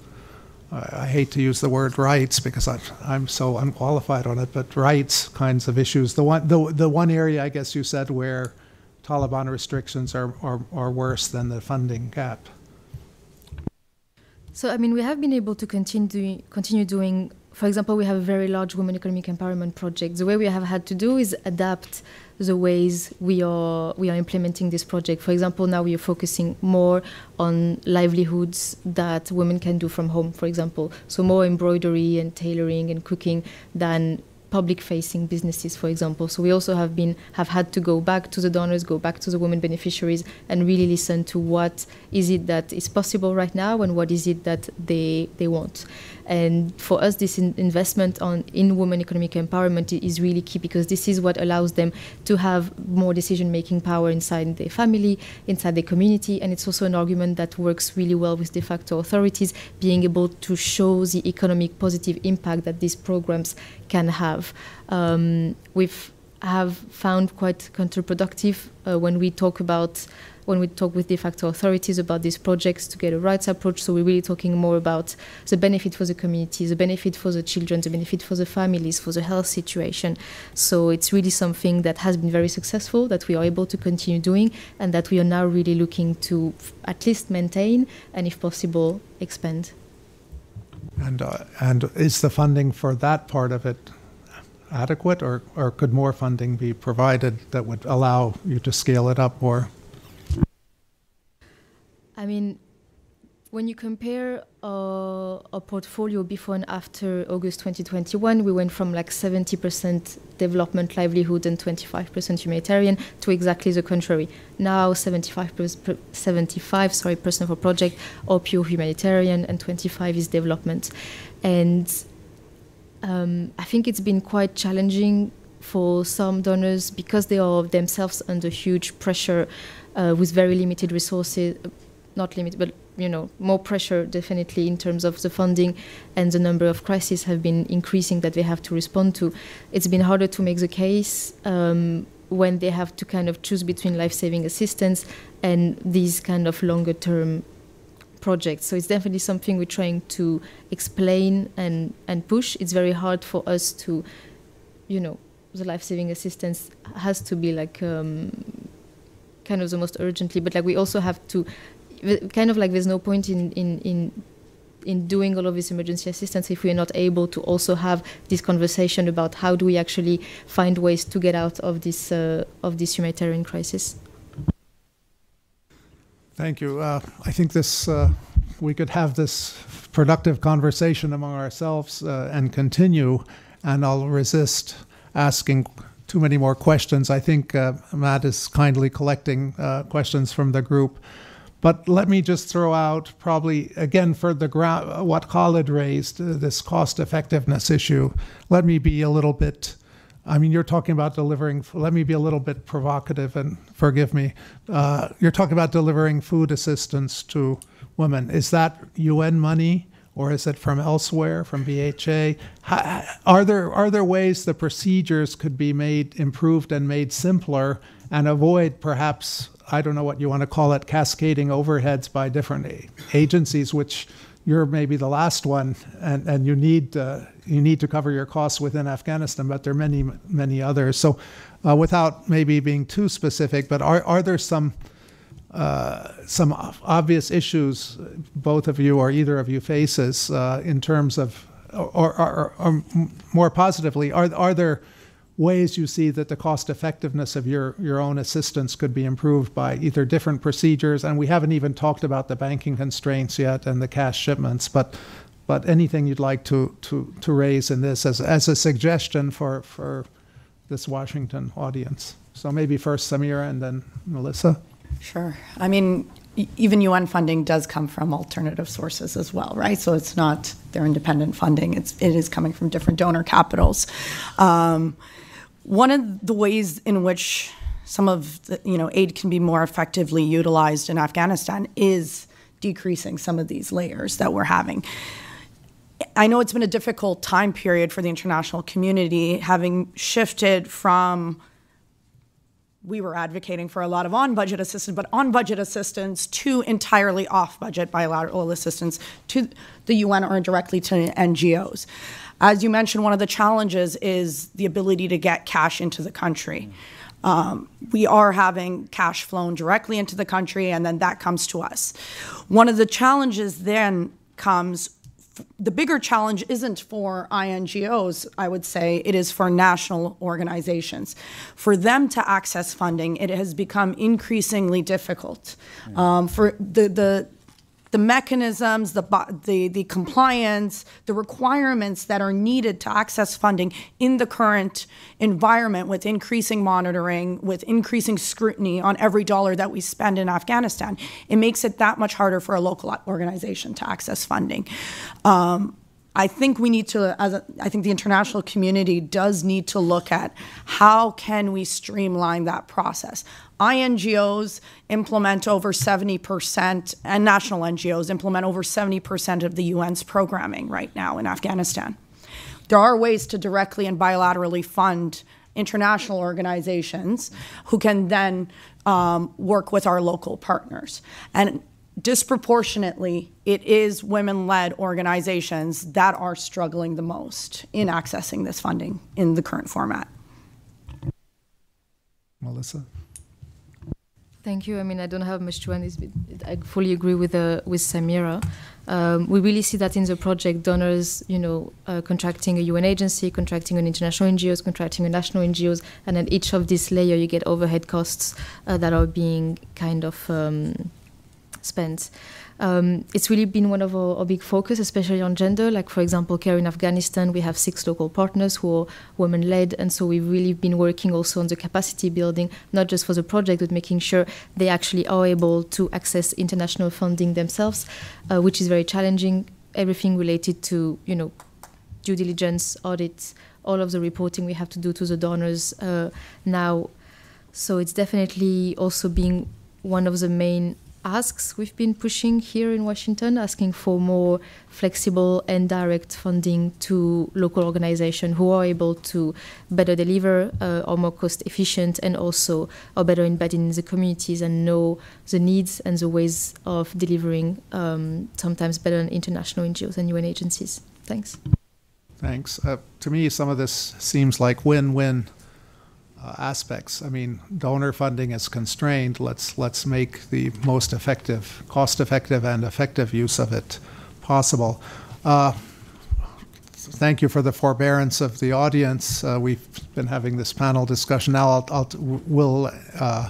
I hate to use the word rights because I'm, I'm so unqualified on it, but rights kinds of issues. The one, the, the one area I guess you said where Taliban restrictions are, are, are worse than the funding gap. So, I mean, we have been able to continue, continue doing for example, we have a very large women economic empowerment project. The way we have had to do is adapt the ways we are we are implementing this project. For example, now we are focusing more on livelihoods that women can do from home. For example, so more embroidery and tailoring and cooking than public facing businesses for example so we also have been have had to go back to the donors go back to the women beneficiaries and really listen to what is it that is possible right now and what is it that they they want and for us, this in investment on in women economic empowerment is really key because this is what allows them to have more decision-making power inside their family, inside their community, and it's also an argument that works really well with de facto authorities being able to show the economic positive impact that these programs can have. Um, we've have found quite counterproductive uh, when we talk about when we talk with de facto authorities about these projects to get a rights approach. So we're really talking more about the benefit for the community, the benefit for the children, the benefit for the families, for the health situation. So it's really something that has been very successful, that we are able to continue doing, and that we are now really looking to at least maintain and, if possible, expand. And, uh, and is the funding for that part of it adequate, or, or could more funding be provided that would allow you to scale it up more? I mean, when you compare our, our, portfolio before and after August 2021, we went from like 70% development livelihood and 25% humanitarian to exactly the contrary. Now 75, 75 sorry, percent of our project are pure humanitarian and 25 is development. And um, I think it's been quite challenging for some donors because they are themselves under huge pressure uh, with very limited resources not limited, but you know, more pressure definitely in terms of the funding and the number of crises have been increasing that they have to respond to. It's been harder to make the case um, when they have to kind of choose between life-saving assistance and these kind of longer-term projects. So it's definitely something we're trying to explain and and push. It's very hard for us to, you know, the life-saving assistance has to be like. Um, kind of the most urgently but like we also have to kind of like there's no point in in in in doing all of this emergency assistance if we're not able to also have this conversation about how do we actually find ways to get out of this uh, of this humanitarian crisis. Thank you. Uh, I think this uh, we could have this productive conversation among ourselves uh, and continue, and I'll resist asking too many more questions. I think uh, Matt is kindly collecting uh, questions from the group. But let me just throw out probably again for the what Khalid raised uh, this cost effectiveness issue. Let me be a little bit. I mean, you're talking about delivering. Let me be a little bit provocative and forgive me. Uh, you're talking about delivering food assistance to women. Is that UN money? or is it from elsewhere, from BHA? How, are there are there ways the procedures could be made improved and made simpler and avoid perhaps I don't know what you want to call it, cascading overheads by different agencies, which you're maybe the last one, and, and you need uh, you need to cover your costs within Afghanistan, but there are many many others. So, uh, without maybe being too specific, but are are there some uh, some obvious issues both of you or either of you faces uh, in terms of, or, or, or, more positively, are are there ways you see that the cost effectiveness of your, your own assistance could be improved by either different procedures, and we haven't even talked about the banking constraints yet and the cash shipments, but but anything you'd like to, to, to raise in this as, as a suggestion for, for this Washington audience. So maybe first Samira and then Melissa. Sure. I mean, even UN funding does come from alternative sources as well, right? So it's not their independent funding; it's it is coming from different donor capitals. Um, one of the ways in which some of the you know aid can be more effectively utilized in Afghanistan is decreasing some of these layers that we're having. I know it's been a difficult time period for the international community, having shifted from we were advocating for a lot of on budget assistance, but on budget assistance to entirely off budget bilateral assistance to the UN or directly to NGOs. As you mentioned, one of the challenges is the ability to get cash into the country. Um, we are having cash flown directly into the country, and then that comes to us. One of the challenges then comes the bigger challenge isn't for INGOs, I would say, it is for national organizations. For them to access funding, it has become increasingly difficult. Um, for the, the the mechanisms, the, the, the compliance, the requirements that are needed to access funding in the current environment with increasing monitoring, with increasing scrutiny on every dollar that we spend in Afghanistan, it makes it that much harder for a local organization to access funding. Um, I think we need to, as a, I think the international community does need to look at how can we streamline that process. INGOs implement over 70%, and national NGOs implement over 70% of the UN's programming right now in Afghanistan. There are ways to directly and bilaterally fund international organizations who can then um, work with our local partners. And disproportionately, it is women led organizations that are struggling the most in accessing this funding in the current format. Melissa? Thank you. I mean, I don't have much to add. I fully agree with uh, with Samira. Um, we really see that in the project, donors, you know, uh, contracting a UN agency, contracting an international NGOs, contracting a national NGOs, and then each of these layer, you get overhead costs uh, that are being kind of um, spent. Um, it's really been one of our, our, big focus, especially on gender. Like, for example, CARE in Afghanistan, we have six local partners who are women led. And so we've really been working also on the capacity building, not just for the project, but making sure they actually are able to access international funding themselves, uh, which is very challenging. Everything related to, you know, due diligence, audits, all of the reporting we have to do to the donors uh, now. So it's definitely also being one of the main asks we've been pushing here in Washington, asking for more flexible and direct funding to local organizations who are able to better deliver, uh, are more cost efficient, and also are better embedded in the communities and know the needs and the ways of delivering um, sometimes better than international NGOs and UN agencies. Thanks. Thanks. Uh, to me, some of this seems like win win uh, aspects. I mean, donor funding is constrained. Let's let's make the most effective, cost-effective, and effective use of it possible. Uh, thank you for the forbearance of the audience. Uh, we've been having this panel discussion. Now, I'll, I'll we'll uh,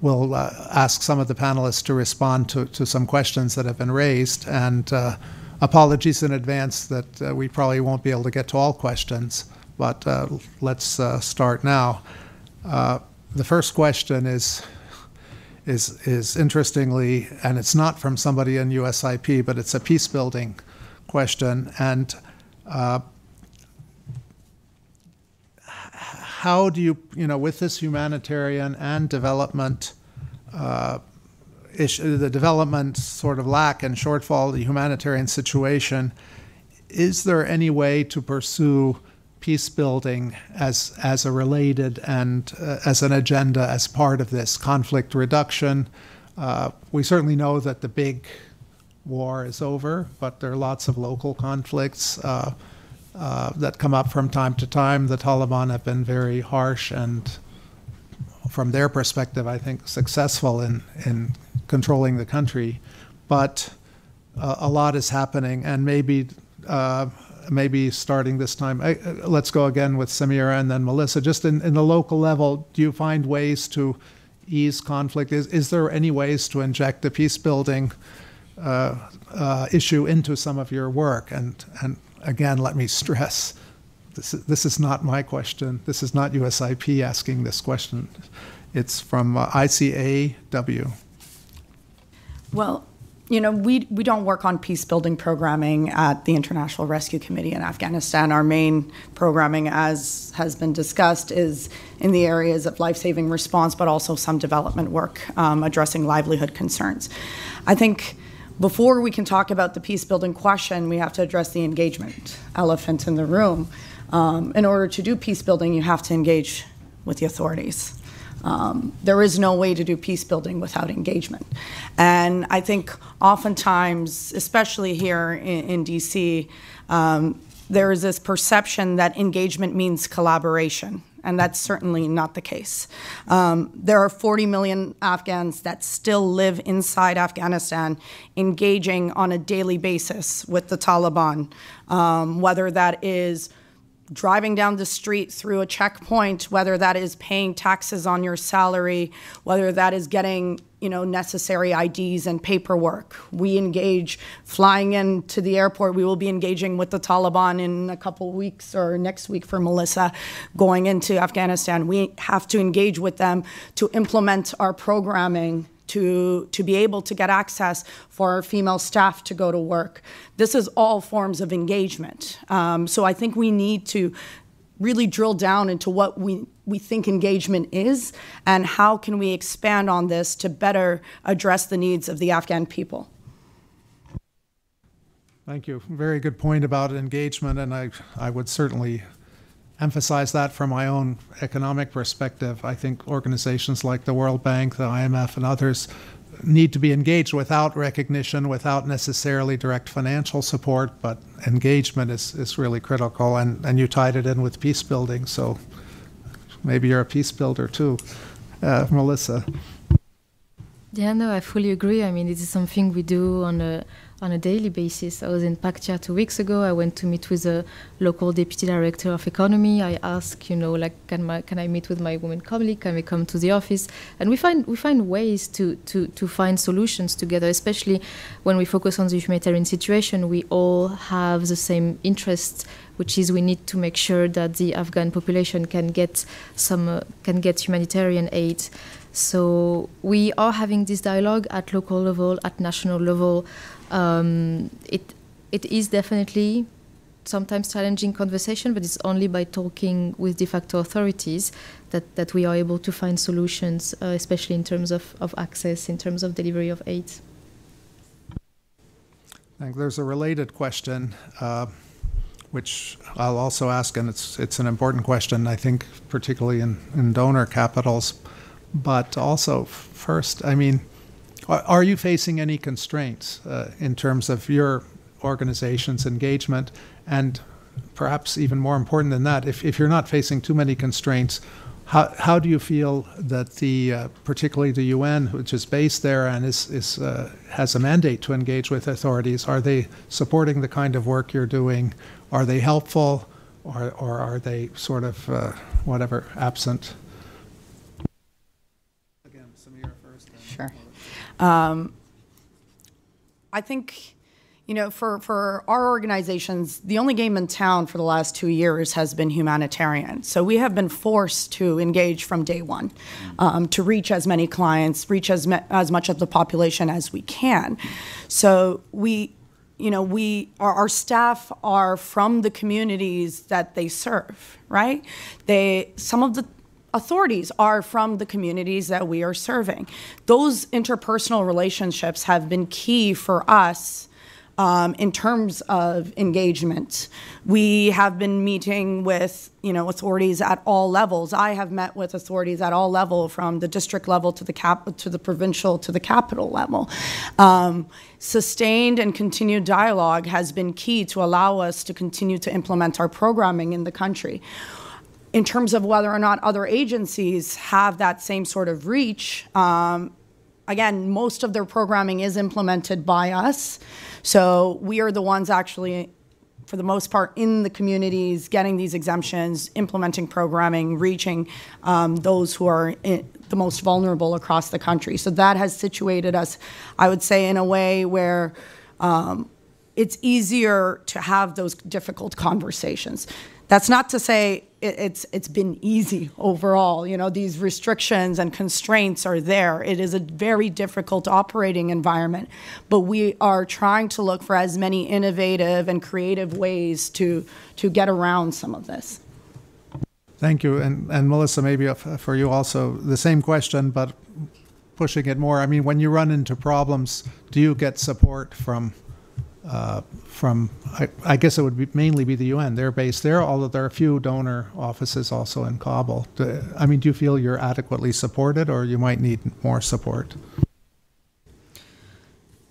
we'll uh, ask some of the panelists to respond to, to some questions that have been raised and. Uh, apologies in advance that we probably won't be able to get to all questions but uh, let's uh, start now. Uh, the first question is, is, is interestingly, and it's not from somebody in USIP, but it's a peace building question. And uh, how do you, you know, with this humanitarian and development uh, issue, the development sort of lack and shortfall, the humanitarian situation, is there any way to pursue peace building as as a related and uh, as an agenda as part of this conflict reduction. Uh, we certainly know that the big war is over, but there are lots of local conflicts uh, uh that come up from time to time. The Taliban have been very harsh and, from their perspective, I think successful in in controlling the country, but uh, a lot is happening, and maybe uh, maybe starting this time. I, uh, let's go again with Samira and then Melissa. Just in, in the local level, do you find ways to ease conflict? Is, is there any ways to inject the peace building uh, uh, issue into some of your work? And, and again, let me stress this is, this is not my question. This is not USIP asking this question. It's from uh, ICAW. Well, you know, we, we don't work on peace building programming at the International Rescue Committee in Afghanistan. Our main programming, as has been discussed, is in the areas of life saving response, but also some development work um, addressing livelihood concerns. I think before we can talk about the peace building question, we have to address the engagement elephant in the room. Um, in order to do peace building, you have to engage with the authorities. Um, there is no way to do peace building without engagement. And I think oftentimes, especially here in, in DC, um, there is this perception that engagement means collaboration. and that's certainly not the case. Um, there are 40 million Afghans that still live inside Afghanistan, engaging on a daily basis with the Taliban, um, whether that is driving down the street through a checkpoint, whether that is paying taxes on your salary, whether that is getting you know necessary IDs and paperwork. We engage flying into the airport. We will be engaging with the Taliban in a couple weeks or next week for Melissa going into Afghanistan. We have to engage with them to implement our programming to, to be able to get access for our female staff to go to work. This is all forms of engagement. Um, so I think we need to really drill down into what we, we think engagement is and how can we expand on this to better address the needs of the Afghan people. Thank you. Very good point about engagement, and I, I would certainly emphasize that from my own economic perspective. I think organizations like the World Bank, the IMF, and others need to be engaged without recognition, without necessarily direct financial support, but engagement is, is really critical. And, and you tied it in with peace building, so maybe you're a peace builder too. Uh, Melissa. Yeah, no, I fully agree. I mean, this is something we do on a on a daily basis. I was in Paktia two weeks ago. I went to meet with a local deputy director of economy. I asked, you know, like, can my can I meet with my women colleague? Can we come to the office? And we find we find ways to to to find solutions together. Especially when we focus on the humanitarian situation, we all have the same interests which is we need to make sure that the Afghan population can get some uh, can get humanitarian aid. So we are having this dialogue at local level, at national level. Um, it it is definitely sometimes challenging conversation, but it's only by talking with de facto authorities that, that we are able to find solutions, uh, especially in terms of, of access, in terms of delivery of aid. I think there's a related question, uh, which I'll also ask, and it's it's an important question, I think, particularly in, in donor capitals. But also, first, I mean, are you facing any constraints uh, in terms of your organization's engagement? And perhaps even more important than that, if, if you're not facing too many constraints, how, how do you feel that the, uh, particularly the UN, which is based there and is, is, uh, has a mandate to engage with authorities, are they supporting the kind of work you're doing? Are they helpful? Or, or are they sort of, uh, whatever, absent? Um, I think, you know, for, for our organizations, the only game in town for the last two years has been humanitarian. So we have been forced to engage from day one um, to reach as many clients, reach as, as much of the population as we can. So we, you know, we our, our staff are from the communities that they serve, right? They some of the authorities are from the communities that we are serving. Those interpersonal relationships have been key for us um, in terms of engagement. We have been meeting with you know authorities at all levels. I have met with authorities at all level, from the district level to the cap to the provincial to the capital level. Um, sustained and continued dialogue has been key to allow us to continue to implement our programming in the country in terms of whether or not other agencies have that same sort of reach, um, again, most of their programming is implemented by us. So we are the ones actually, for the most part, in the communities, getting these exemptions, implementing programming, reaching um, those who are in, the most vulnerable across the country. So that has situated us, I would say, in a way where um, it's easier to have those difficult conversations. That's not to say it, it's it's been easy overall. You know, these restrictions and constraints are there. It is a very difficult operating environment, but we are trying to look for as many innovative and creative ways to to get around some of this. Thank you, and and Melissa, maybe for you also the same question, but pushing it more. I mean, when you run into problems, do you get support from uh, from, I, I, guess it would be mainly be the UN. They're based there, although there are a few donor offices also in Kabul. Do, I mean, do you feel you're adequately supported or you might need more support?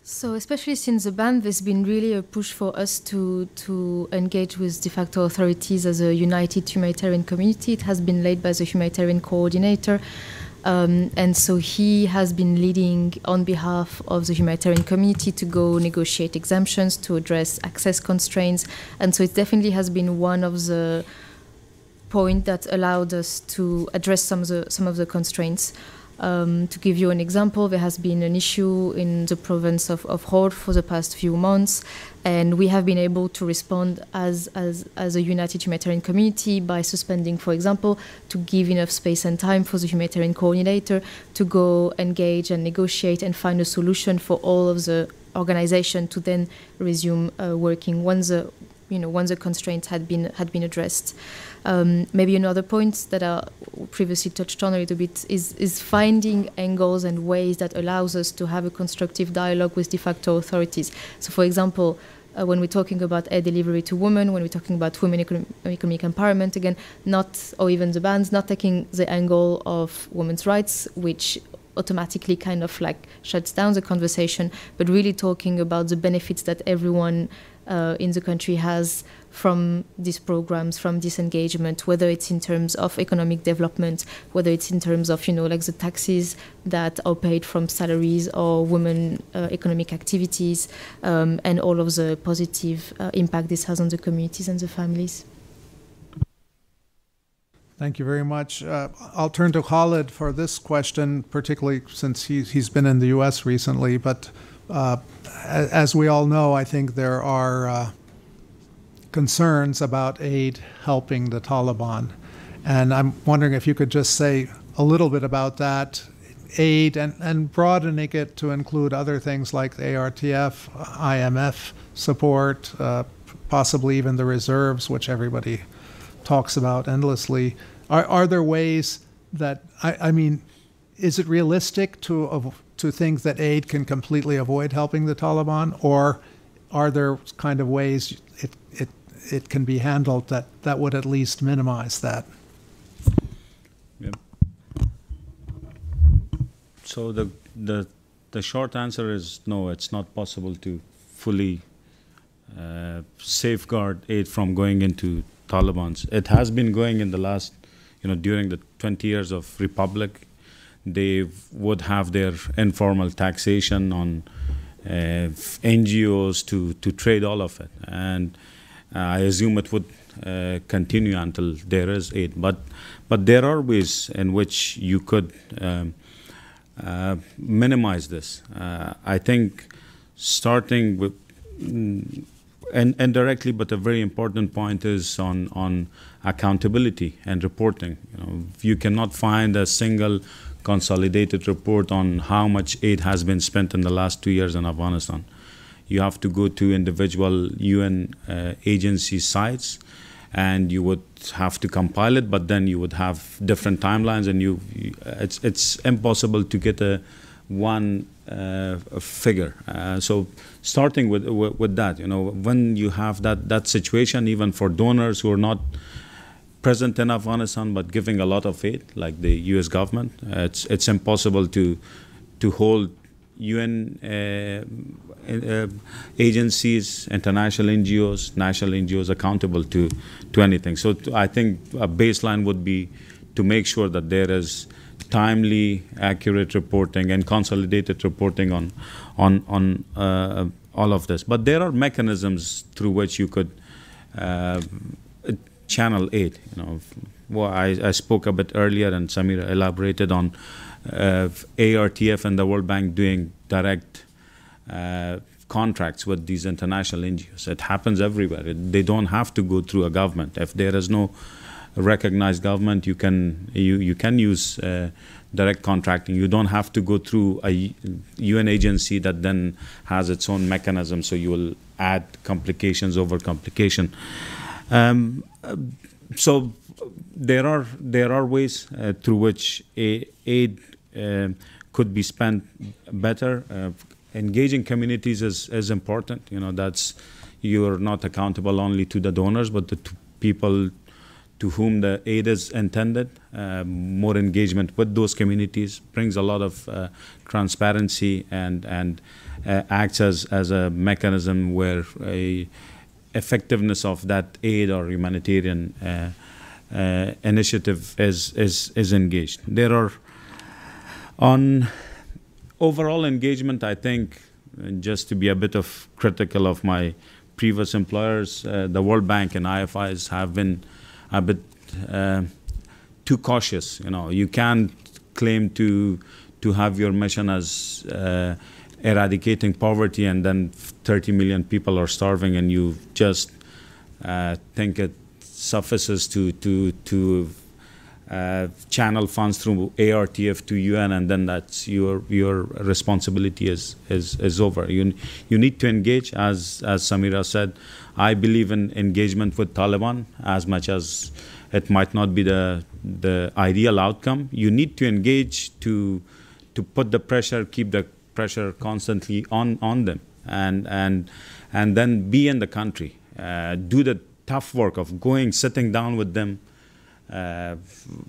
So, especially since the ban, there's been really a push for us to, to engage with de facto authorities as a united humanitarian community. It has been led by the humanitarian coordinator. Um, and so he has been leading on behalf of the humanitarian community to go negotiate exemptions, to address access constraints. And so it definitely has been one of the points that allowed us to address some of the, some of the constraints. Um, to give you an example, there has been an issue in the province of, of for the past few months, and we have been able to respond as, as, as a united humanitarian community by suspending, for example, to give enough space and time for the humanitarian coordinator to go engage and negotiate and find a solution for all of the organization to then resume uh, working once the you know once the constraints had been had been addressed. Um, maybe another point that I previously touched on a little bit is, is finding angles and ways that allows us to have a constructive dialogue with de facto authorities. So, for example, uh, when we're talking about air delivery to women, when we're talking about women economic, empowerment, again, not, or even the bans, not taking the angle of women's rights, which automatically kind of like shuts down the conversation, but really talking about the benefits that everyone uh, in the country has from these programs, from this engagement, whether it's in terms of economic development, whether it's in terms of, you know, like the taxes that are paid from salaries or women uh, economic activities, um, and all of the positive uh, impact this has on the communities and the families. Thank you very much. Uh, I'll turn to Khalid for this question, particularly since he, he's been in the U.S. recently. But uh, as we all know, I think there are uh, concerns about aid helping the Taliban. And I'm wondering if you could just say a little bit about that aid and, and broadening it to include other things like ARTF, IMF support, uh, possibly even the reserves, which everybody talks about endlessly. Are, are there ways that, I, I mean, is it realistic to, to think that aid can completely avoid helping the Taliban? Or are there kind of ways it, it it can be handled, that that would at least minimize that. Yep. So the the the short answer is no. It's not possible to fully uh, safeguard aid from going into Taliban's. It has been going in the last, you know, during the 20 years of republic. They would have their informal taxation on uh, NGOs to to trade all of it and I assume it would uh, continue until there is aid. But but there are ways in which you could um, uh, minimize this. I think starting with mm, and indirectly, but a very important point is on on accountability and reporting. You know, you cannot find a single consolidated report on how much aid has been spent in the last two years in Afghanistan you have to go to individual UN uh, agency sites and you would have to compile it, but then you would have different timelines, and you, you it's it's impossible to get a one uh, figure. Uh, so starting with, with, with that, you know, when you have that that situation, even for donors who are not present in Afghanistan but giving a lot of aid, like the U.S. government, uh, it's it's impossible to to hold UN uh, agencies, international NGOs, national NGOs accountable to, to anything. So I think a baseline would be to make sure that there is timely, accurate reporting and consolidated reporting on, on, on uh, all of this. But there are mechanisms through which you could uh, channel aid. You know, well, I, I spoke a bit earlier, and Samira elaborated on uh, ARTF and the World Bank doing direct uh, contracts with these international NGOs. It happens everywhere. It, they don't have to go through a government. If there is no recognized government, you can you, you can use uh, direct contracting. You don't have to go through a UN agency that then has its own mechanism. So you will add complications over complication. Um, so there are there are ways uh, through which aid uh, could be spent better. Engaging communities is, is important. You know, that's you're not accountable only to the donors, but the people to whom the aid is intended. Uh, more engagement with those communities brings a lot of uh, transparency and and uh, acts as, as a mechanism where a effectiveness of that aid or humanitarian uh, uh, initiative is, is is engaged. There are on overall engagement. I think and just to be a bit of critical of my previous employers, uh, the World Bank and IFIs have been a bit uh, too cautious. You know, you can't claim to to have your mission as uh, eradicating poverty and then 30 million people are starving and you just uh, think it suffices to to to uh, channel funds through ARTF to UN, and then that's your your responsibility is is, is over. You you need to engage, as as Samira said. I believe in engagement with Taliban as much as it might not be the the ideal outcome. You need to engage to to put the pressure, keep the pressure constantly on on them, and and and then be in the country, uh, do the tough work of going, sitting down with them uh,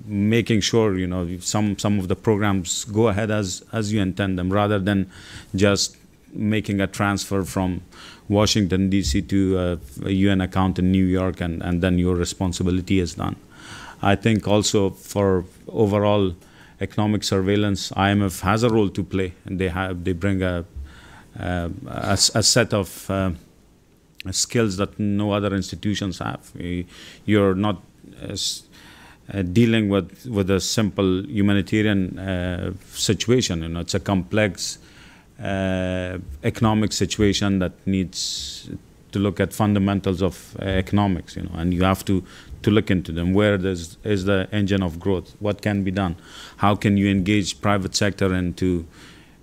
making sure you know some some of the programs go ahead as as you intend them, rather than just making a transfer from Washington D.C. to a, a UN account in New York, and and then your responsibility is done. I think also for overall economic surveillance, IMF has a role to play, and they have they bring a a, a, a set of uh, skills that no other institutions have. You're not uh, dealing with with a simple humanitarian uh, situation. You know, it's a complex uh, economic situation that needs to look at fundamentals of uh, economics. You know, and you have to to look into them. Where is the engine of growth? What can be done? How can you engage private sector into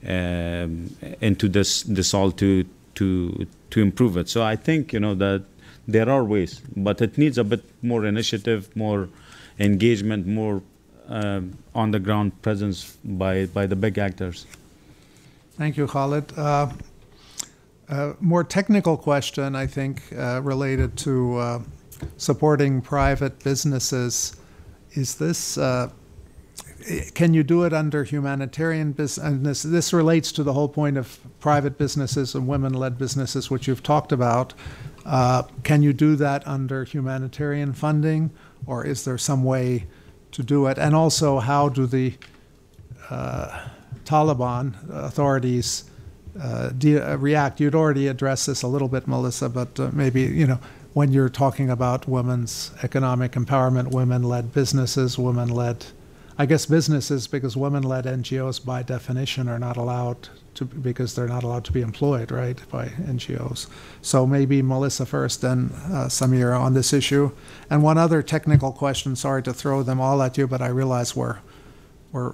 um, into this this all to to to improve it? So I think you know that there are ways, but it needs a bit more initiative, more engagement, more uh, on the ground presence by, by the big actors. Thank you, Khalid. Uh, a more technical question, I think, uh, related to uh, supporting private businesses. Is this, uh, can you do it under humanitarian business? This, this relates to the whole point of private businesses and women led businesses, which you've talked about. Uh, can you do that under humanitarian funding? Or is there some way to do it? And also, how do the uh, Taliban authorities uh, uh, react? You'd already addressed this a little bit, Melissa, but uh, maybe you know when you're talking about women's economic empowerment, women-led businesses, women-led, I guess businesses, because women-led NGOs by definition are not allowed to, because they're not allowed to be employed, right, by NGOs. So maybe Melissa first, then uh, Samira on this issue. And one other technical question, sorry to throw them all at you, but I realize we're, we're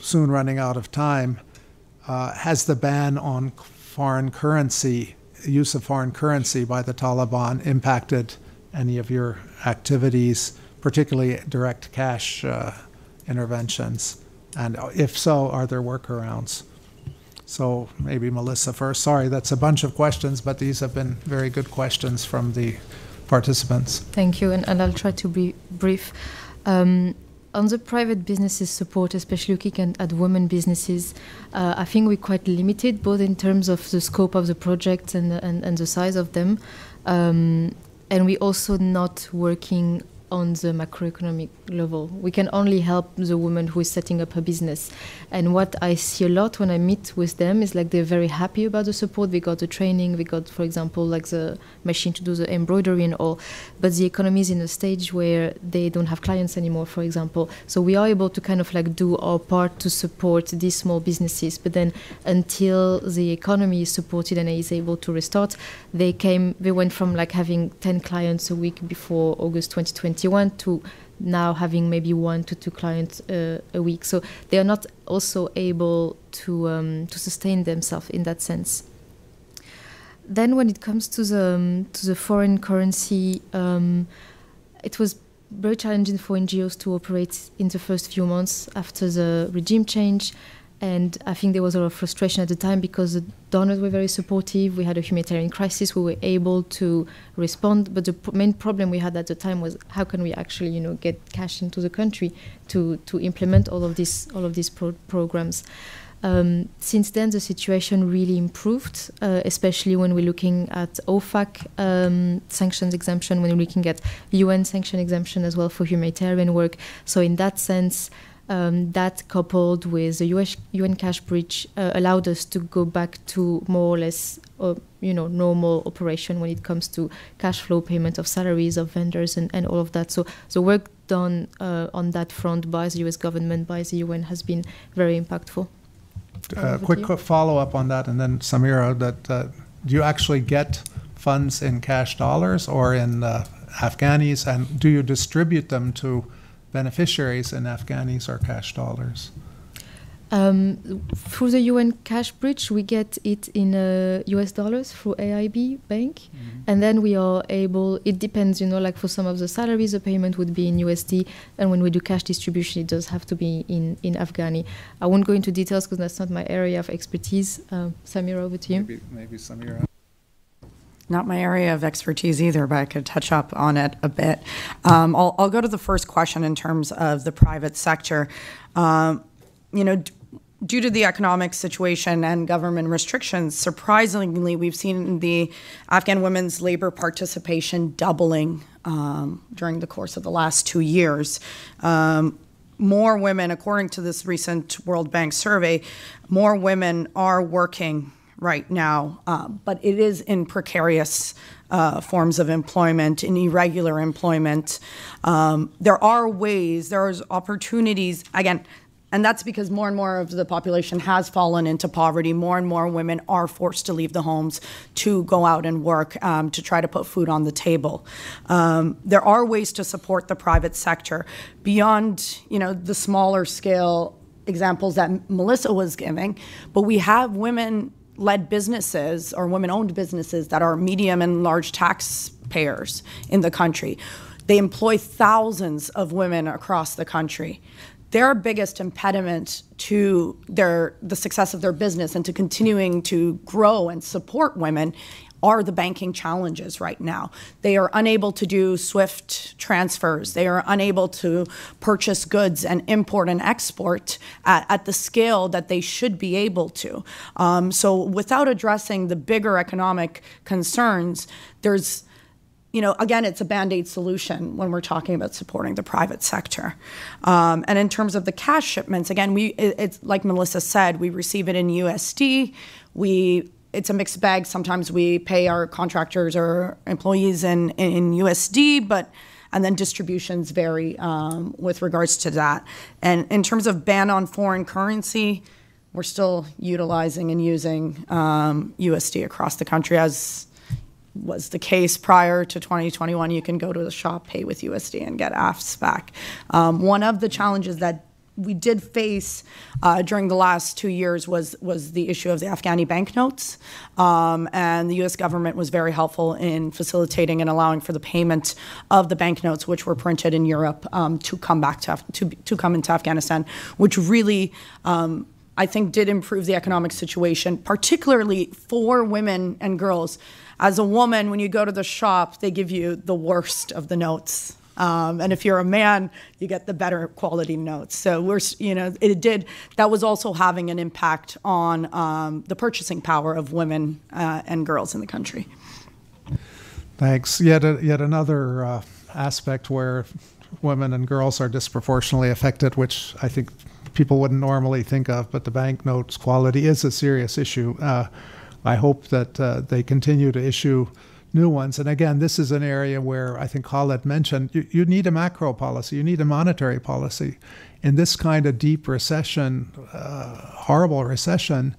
soon running out of time. Uh, has the ban on foreign currency, use of foreign currency by the Taliban impacted any of your activities, particularly direct cash uh, interventions? And if so, are there workarounds? So maybe Melissa first. Sorry, that's a bunch of questions, but these have been very good questions from the participants. Thank you, and, and I'll try to be brief. Um, on the private businesses support, especially looking at, women businesses, uh, I think we're quite limited, both in terms of the scope of the project and, and, and the size of them. Um, and we're also not working on the macroeconomic level. We can only help the woman who is setting up her business. And what I see a lot when I meet with them is like they're very happy about the support. We got the training, we got, for example, like the machine to do the embroidery and all. But the economy is in a stage where they don't have clients anymore, for example. So we are able to kind of like do our part to support these small businesses. But then until the economy is supported and is able to restart, they came, they went from like having 10 clients a week before August 2021 to now having maybe one to two clients uh, a week. So they are not also able to um, to sustain themselves in that sense. Then, when it comes to the um, to the foreign currency, um, it was very challenging for NGOs to operate in the first few months after the regime change. And I think there was a lot of frustration at the time because the donors were very supportive. We had a humanitarian crisis. We were able to respond. But the main problem we had at the time was how can we actually, you know, get cash into the country to, to implement all of these all of these pro- programs. Um, since then, the situation really improved, uh, especially when we're looking at OFAC um, sanctions exemption, when we're looking at UN sanction exemption as well for humanitarian work. So, in that sense, um, that coupled with the US, UN cash bridge uh, allowed us to go back to more or less, uh, you know, normal operation when it comes to cash flow payment of salaries of vendors and, and all of that. So the work done uh, on that front by the US government, by the UN, has been very impactful. Uh, quick, quick follow up on that, and then Samira, that uh, do you actually get funds in cash dollars or in uh, Afghanis, and do you distribute them to beneficiaries in Afghanis or cash dollars? Um, through the UN cash bridge, we get it in uh, US dollars through AIB Bank, mm-hmm. and then we are able. It depends, you know. Like for some of the salaries, the payment would be in USD, and when we do cash distribution, it does have to be in in Afghani. I won't go into details because that's not my area of expertise. Uh, Samira, over to you. Maybe, maybe Samira. Not my area of expertise either, but I could touch up on it a bit. Um, I'll, I'll, go to the first question in terms of the private sector. Um, you know, due to the economic situation and government restrictions, surprisingly, we've seen the Afghan women's labor participation doubling um, during the course of the last two years. Um, more women, according to this recent World Bank survey, more women are working right now, uh, but it is in precarious uh, forms of employment, in irregular employment. Um, there are ways, there's opportunities. Again, and that's because more and more of the population has fallen into poverty. More and more women are forced to leave the homes to go out and work um, to try to put food on the table. Um, there are ways to support the private sector beyond, you know, the smaller scale examples that Melissa was giving. But we have women led businesses or women owned businesses that are medium and large taxpayers in the country. They employ thousands of women across the country their biggest impediment to their the success of their business and to continuing to grow and support women are the banking challenges right now. They are unable to do swift transfers. They are unable to purchase goods and import and export at, at the scale that they should be able to. Um, so, without addressing the bigger economic concerns, there's you know, again, it's a band aid solution when we're talking about supporting the private sector. Um, and in terms of the cash shipments, again, we it, it's like Melissa said, we receive it in USD. We it's a mixed bag. Sometimes we pay our contractors or employees in in USD, but and then distributions vary um, with regards to that. And in terms of ban on foreign currency, we're still utilizing and using um, USD across the country as was the case prior to 2021. You can go to the shop, pay with USD, and get AFS back. Um, one of the challenges that we did face uh, during the last two years was was the issue of the Afghani banknotes, um, and the U.S. government was very helpful in facilitating and allowing for the payment of the banknotes, which were printed in Europe, um, to come back to, to to come into Afghanistan, which really. Um, I think did improve the economic situation, particularly for women and girls as a woman, when you go to the shop, they give you the worst of the notes. Um, and if you're a man, you get the better quality notes. So we're, you know, it did. That was also having an impact on um, the purchasing power of women uh, and girls in the country. Thanks. Yet, a, yet another uh, aspect where women and girls are disproportionately affected, which I think people wouldn't normally think of, but the banknotes quality is a serious issue. Uh, I hope that uh, they continue to issue new ones. And again, this is an area where I think Khalid mentioned you, you need a macro policy, you need a monetary policy. In this kind of deep recession, uh, horrible recession,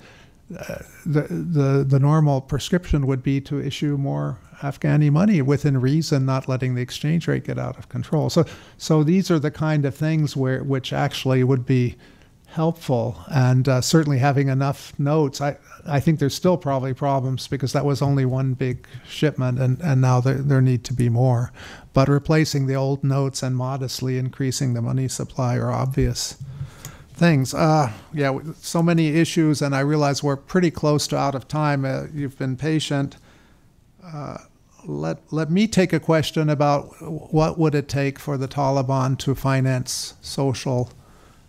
uh, the, the, the normal prescription would be to issue more Afghani money within reason, not letting the exchange rate get out of control. So, so these are the kind of things where which actually would be helpful, and uh, certainly having enough notes. I I think there's still probably problems because that was only one big shipment, and and now there there need to be more. But replacing the old notes and modestly increasing the money supply are obvious things. Uh, yeah, so many issues, and I realize we're pretty close to out of time. Uh, you've been patient. Uh, let let me take a question about what would it take for the Taliban to finance social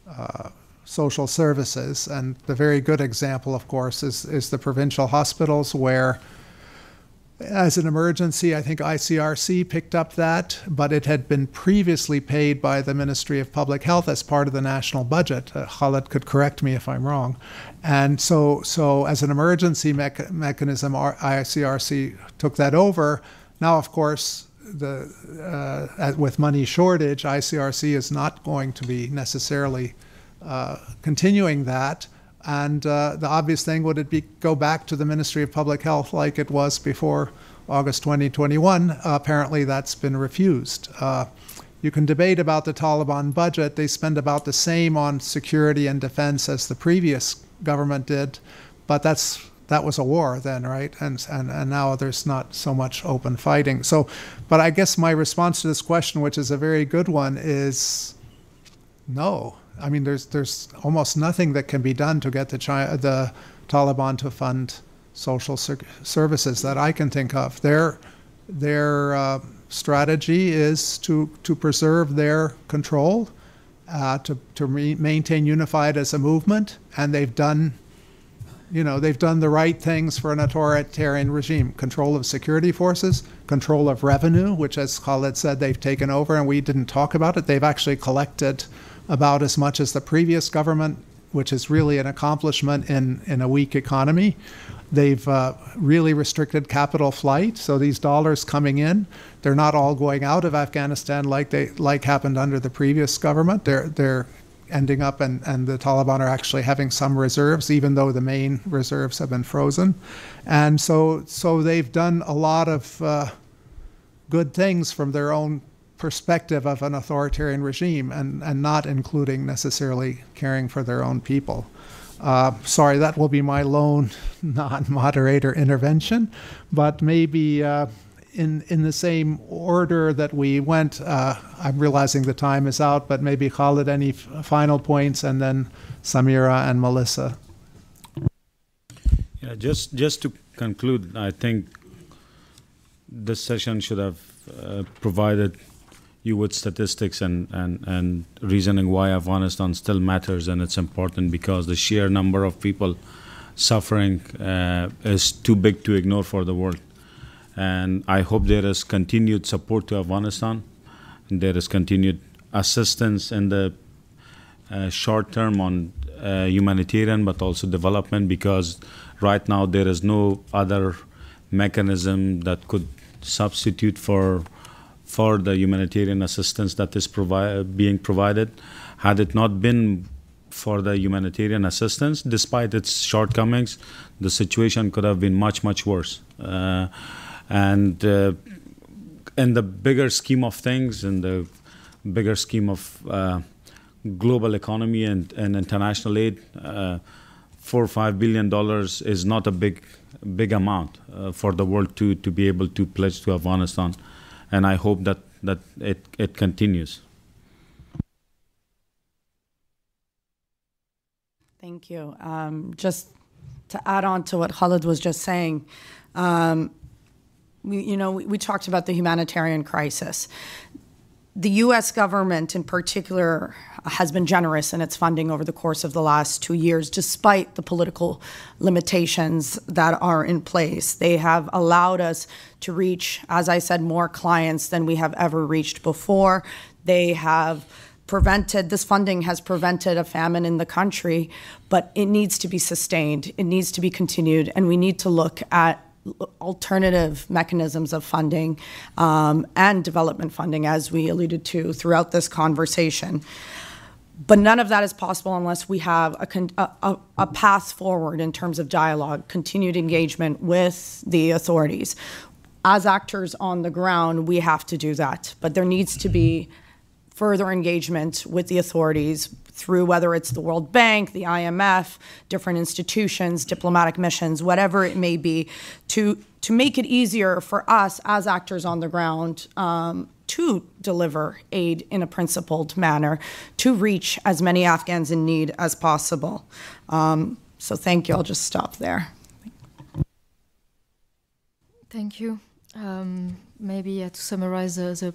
uh, social services, and the very good example, of course, is is the provincial hospitals where as an emergency, I think ICRC picked up that, but it had been previously paid by the Ministry of Public Health as part of the national budget. Uh, Khalid could correct me if I'm wrong. And so, so as an emergency mecha- mechanism, ICRC took that over. Now, of course, the uh, with money shortage, ICRC is not going to be necessarily continuing that. And uh, the obvious thing would it be go back to the Ministry of Public Health like it was before August 2021? Uh, apparently, that's been refused. Uh, you can debate about the Taliban budget. They spend about the same on security and defense as the previous government did, but that's that was a war then, right? And, and and now there's not so much open fighting. So, but I guess my response to this question, which is a very good one, is no. I mean, there's there's almost nothing that can be done to get the China, the Taliban to fund social ser- services that I can think of. Their their uh, strategy is to to preserve their control, uh, to to maintain unified as a movement, and they've done. You know, they've done the right things for an authoritarian regime. Control of security forces, control of revenue, which, as Khalid said, they've taken over, and we didn't talk about it. They've actually collected about as much as the previous government, which is really an accomplishment in, in a weak economy. They've uh, really restricted capital flight, so these dollars coming in, they're not all going out of Afghanistan like they like happened under the previous government. They're they're ending up and, and the Taliban are actually having some reserves, even though the main reserves have been frozen. And so so they've done a lot of uh, good things from their own perspective of an authoritarian regime and, and not including necessarily caring for their own people. Uh, sorry, that will be my lone <laughs> non moderator intervention, but maybe uh, in, in the same order that we went, uh, I'm realizing the time is out, but maybe Khalid, any final points, and then Samira and Melissa. Yeah, just, just to conclude, I think this session should have uh, provided you with statistics and, and, and reasoning why Afghanistan still matters and it's important because the sheer number of people suffering uh, is too big to ignore for the world. And I hope there is continued support to Afghanistan. There is continued assistance in the uh, short term on uh, humanitarian but also development because right now there is no other mechanism that could substitute for for the humanitarian assistance that is provi- being provided. Had it not been for the humanitarian assistance, despite its shortcomings, the situation could have been much, much worse. Uh, and uh, in the bigger scheme of things, in the bigger scheme of uh, global economy and, and international aid, uh, four or five billion dollars is not a big, big amount uh, for the world to, to be able to pledge to Afghanistan and I hope that that it it continues. Thank you. Um, just to add on to what Khalid was just saying, um, we, you know, we, we talked about the humanitarian crisis the US government in particular has been generous in its funding over the course of the last two years, despite the political limitations that are in place. They have allowed us to reach, as I said, more clients than we have ever reached before. They have prevented this funding has prevented a famine in the country, but it needs to be sustained. It needs to be continued, and we need to look at alternative mechanisms of funding um, and development funding, as we alluded to throughout this conversation. But none of that is possible unless we have a, a, a, path forward in terms of dialogue, continued engagement with the authorities. As actors on the ground, we have to do that. But there needs to be further engagement with the authorities through whether it's the World Bank, the IMF, different institutions, diplomatic missions, whatever it may be, to to make it easier for us as actors on the ground um, to deliver aid in a principled manner to reach as many Afghans in need as possible. Um, so thank you. I'll just stop there. Thank you. Um, maybe uh, to summarize uh, the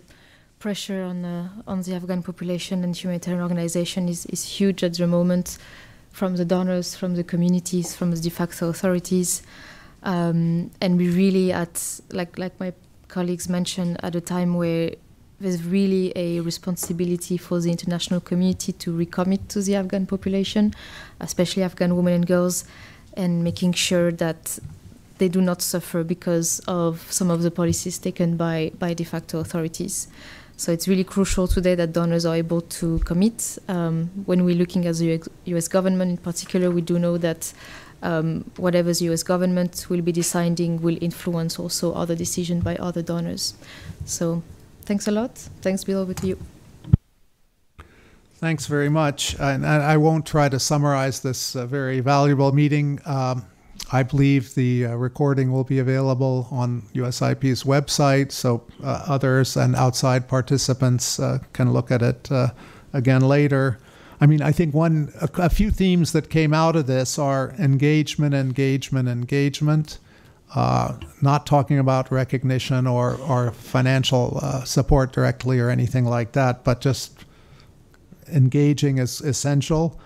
pressure on uh, on the Afghan population and humanitarian organization is, is huge at the moment, from the donors, from the communities, from the de facto authorities, um, and we really at like like my colleagues mentioned at a time where there's really a responsibility for the international community to recommit to the Afghan population, especially Afghan women and girls, and making sure that they do not suffer because of some of the policies taken by, by de facto authorities. So it's really crucial today that donors are able to commit. Um, when we're looking at the US government in particular, we do know that um, whatever the US government will be deciding will influence also other decisions by other donors. So thanks a lot. Thanks, Bill. Over to you. Thanks very much. And I won't try to summarize this uh, very valuable meeting. Um, I believe the uh, recording will be available on USIP's website, so uh, others and outside participants uh, can look at it uh, again later. I mean, I think one, a, a, few themes that came out of this are engagement, engagement, engagement. Uh, not talking about recognition or, or financial uh, support directly or anything like that, but just engaging is essential.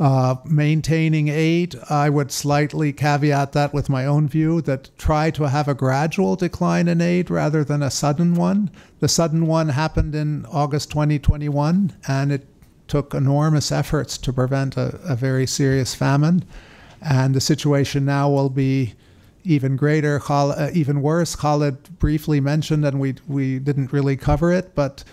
Uh, maintaining aid, I would slightly caveat that with my own view that try to have a gradual decline in aid rather than a sudden one. The sudden one happened in August 2021, and it took enormous efforts to prevent a, a very serious famine. And the situation now will be even greater, uh, even worse. Khalid briefly mentioned, and we we didn't really cover it, but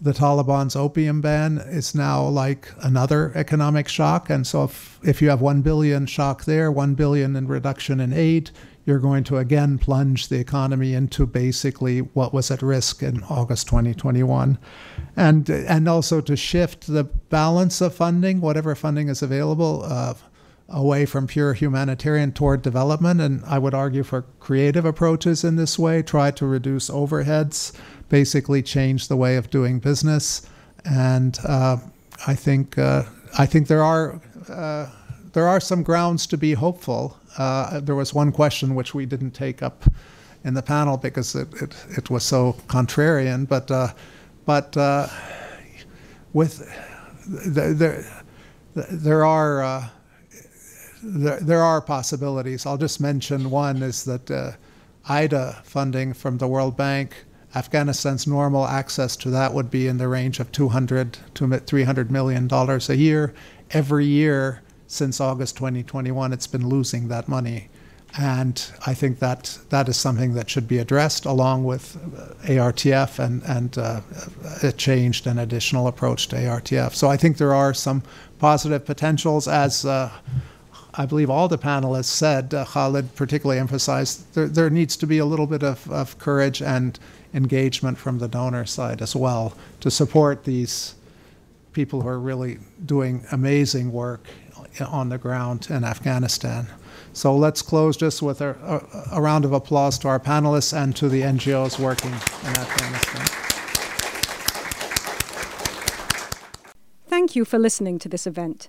the Taliban's opium ban is now like another economic shock. And so if, if you have 1 billion shock there, 1 billion in reduction in aid, you're going to again plunge the economy into basically what was at risk in August 2021. And, and also to shift the balance of funding, whatever funding is available, uh, away from pure humanitarian toward development. And I would argue for creative approaches in this way, try to reduce overheads basically change the way of doing business. And uh, I think uh, I think there are uh, there are some grounds to be hopeful. Uh, there was one question which we didn't take up in the panel because it, it, it was so contrarian, but uh, but uh, with there there are. There, there, are possibilities. I'll just mention one is that IDA funding from the World Bank Afghanistan's normal access to that would be in the range of 200 to 300 million dollars a year. Every year since August 2021, it's been losing that money, and I think that that is something that should be addressed along with uh, ARTF and and uh, a changed and additional approach to ARTF. So I think there are some positive potentials as. Uh, I believe all the panelists said, uh, Khalid particularly emphasized, there, there needs to be a little bit of, of courage and engagement from the donor side as well to support these people who are really doing amazing work on the ground in Afghanistan. So let's close just with a, a, a, round of applause to our panelists and to the NGOs working in Afghanistan. Thank you for listening to this event.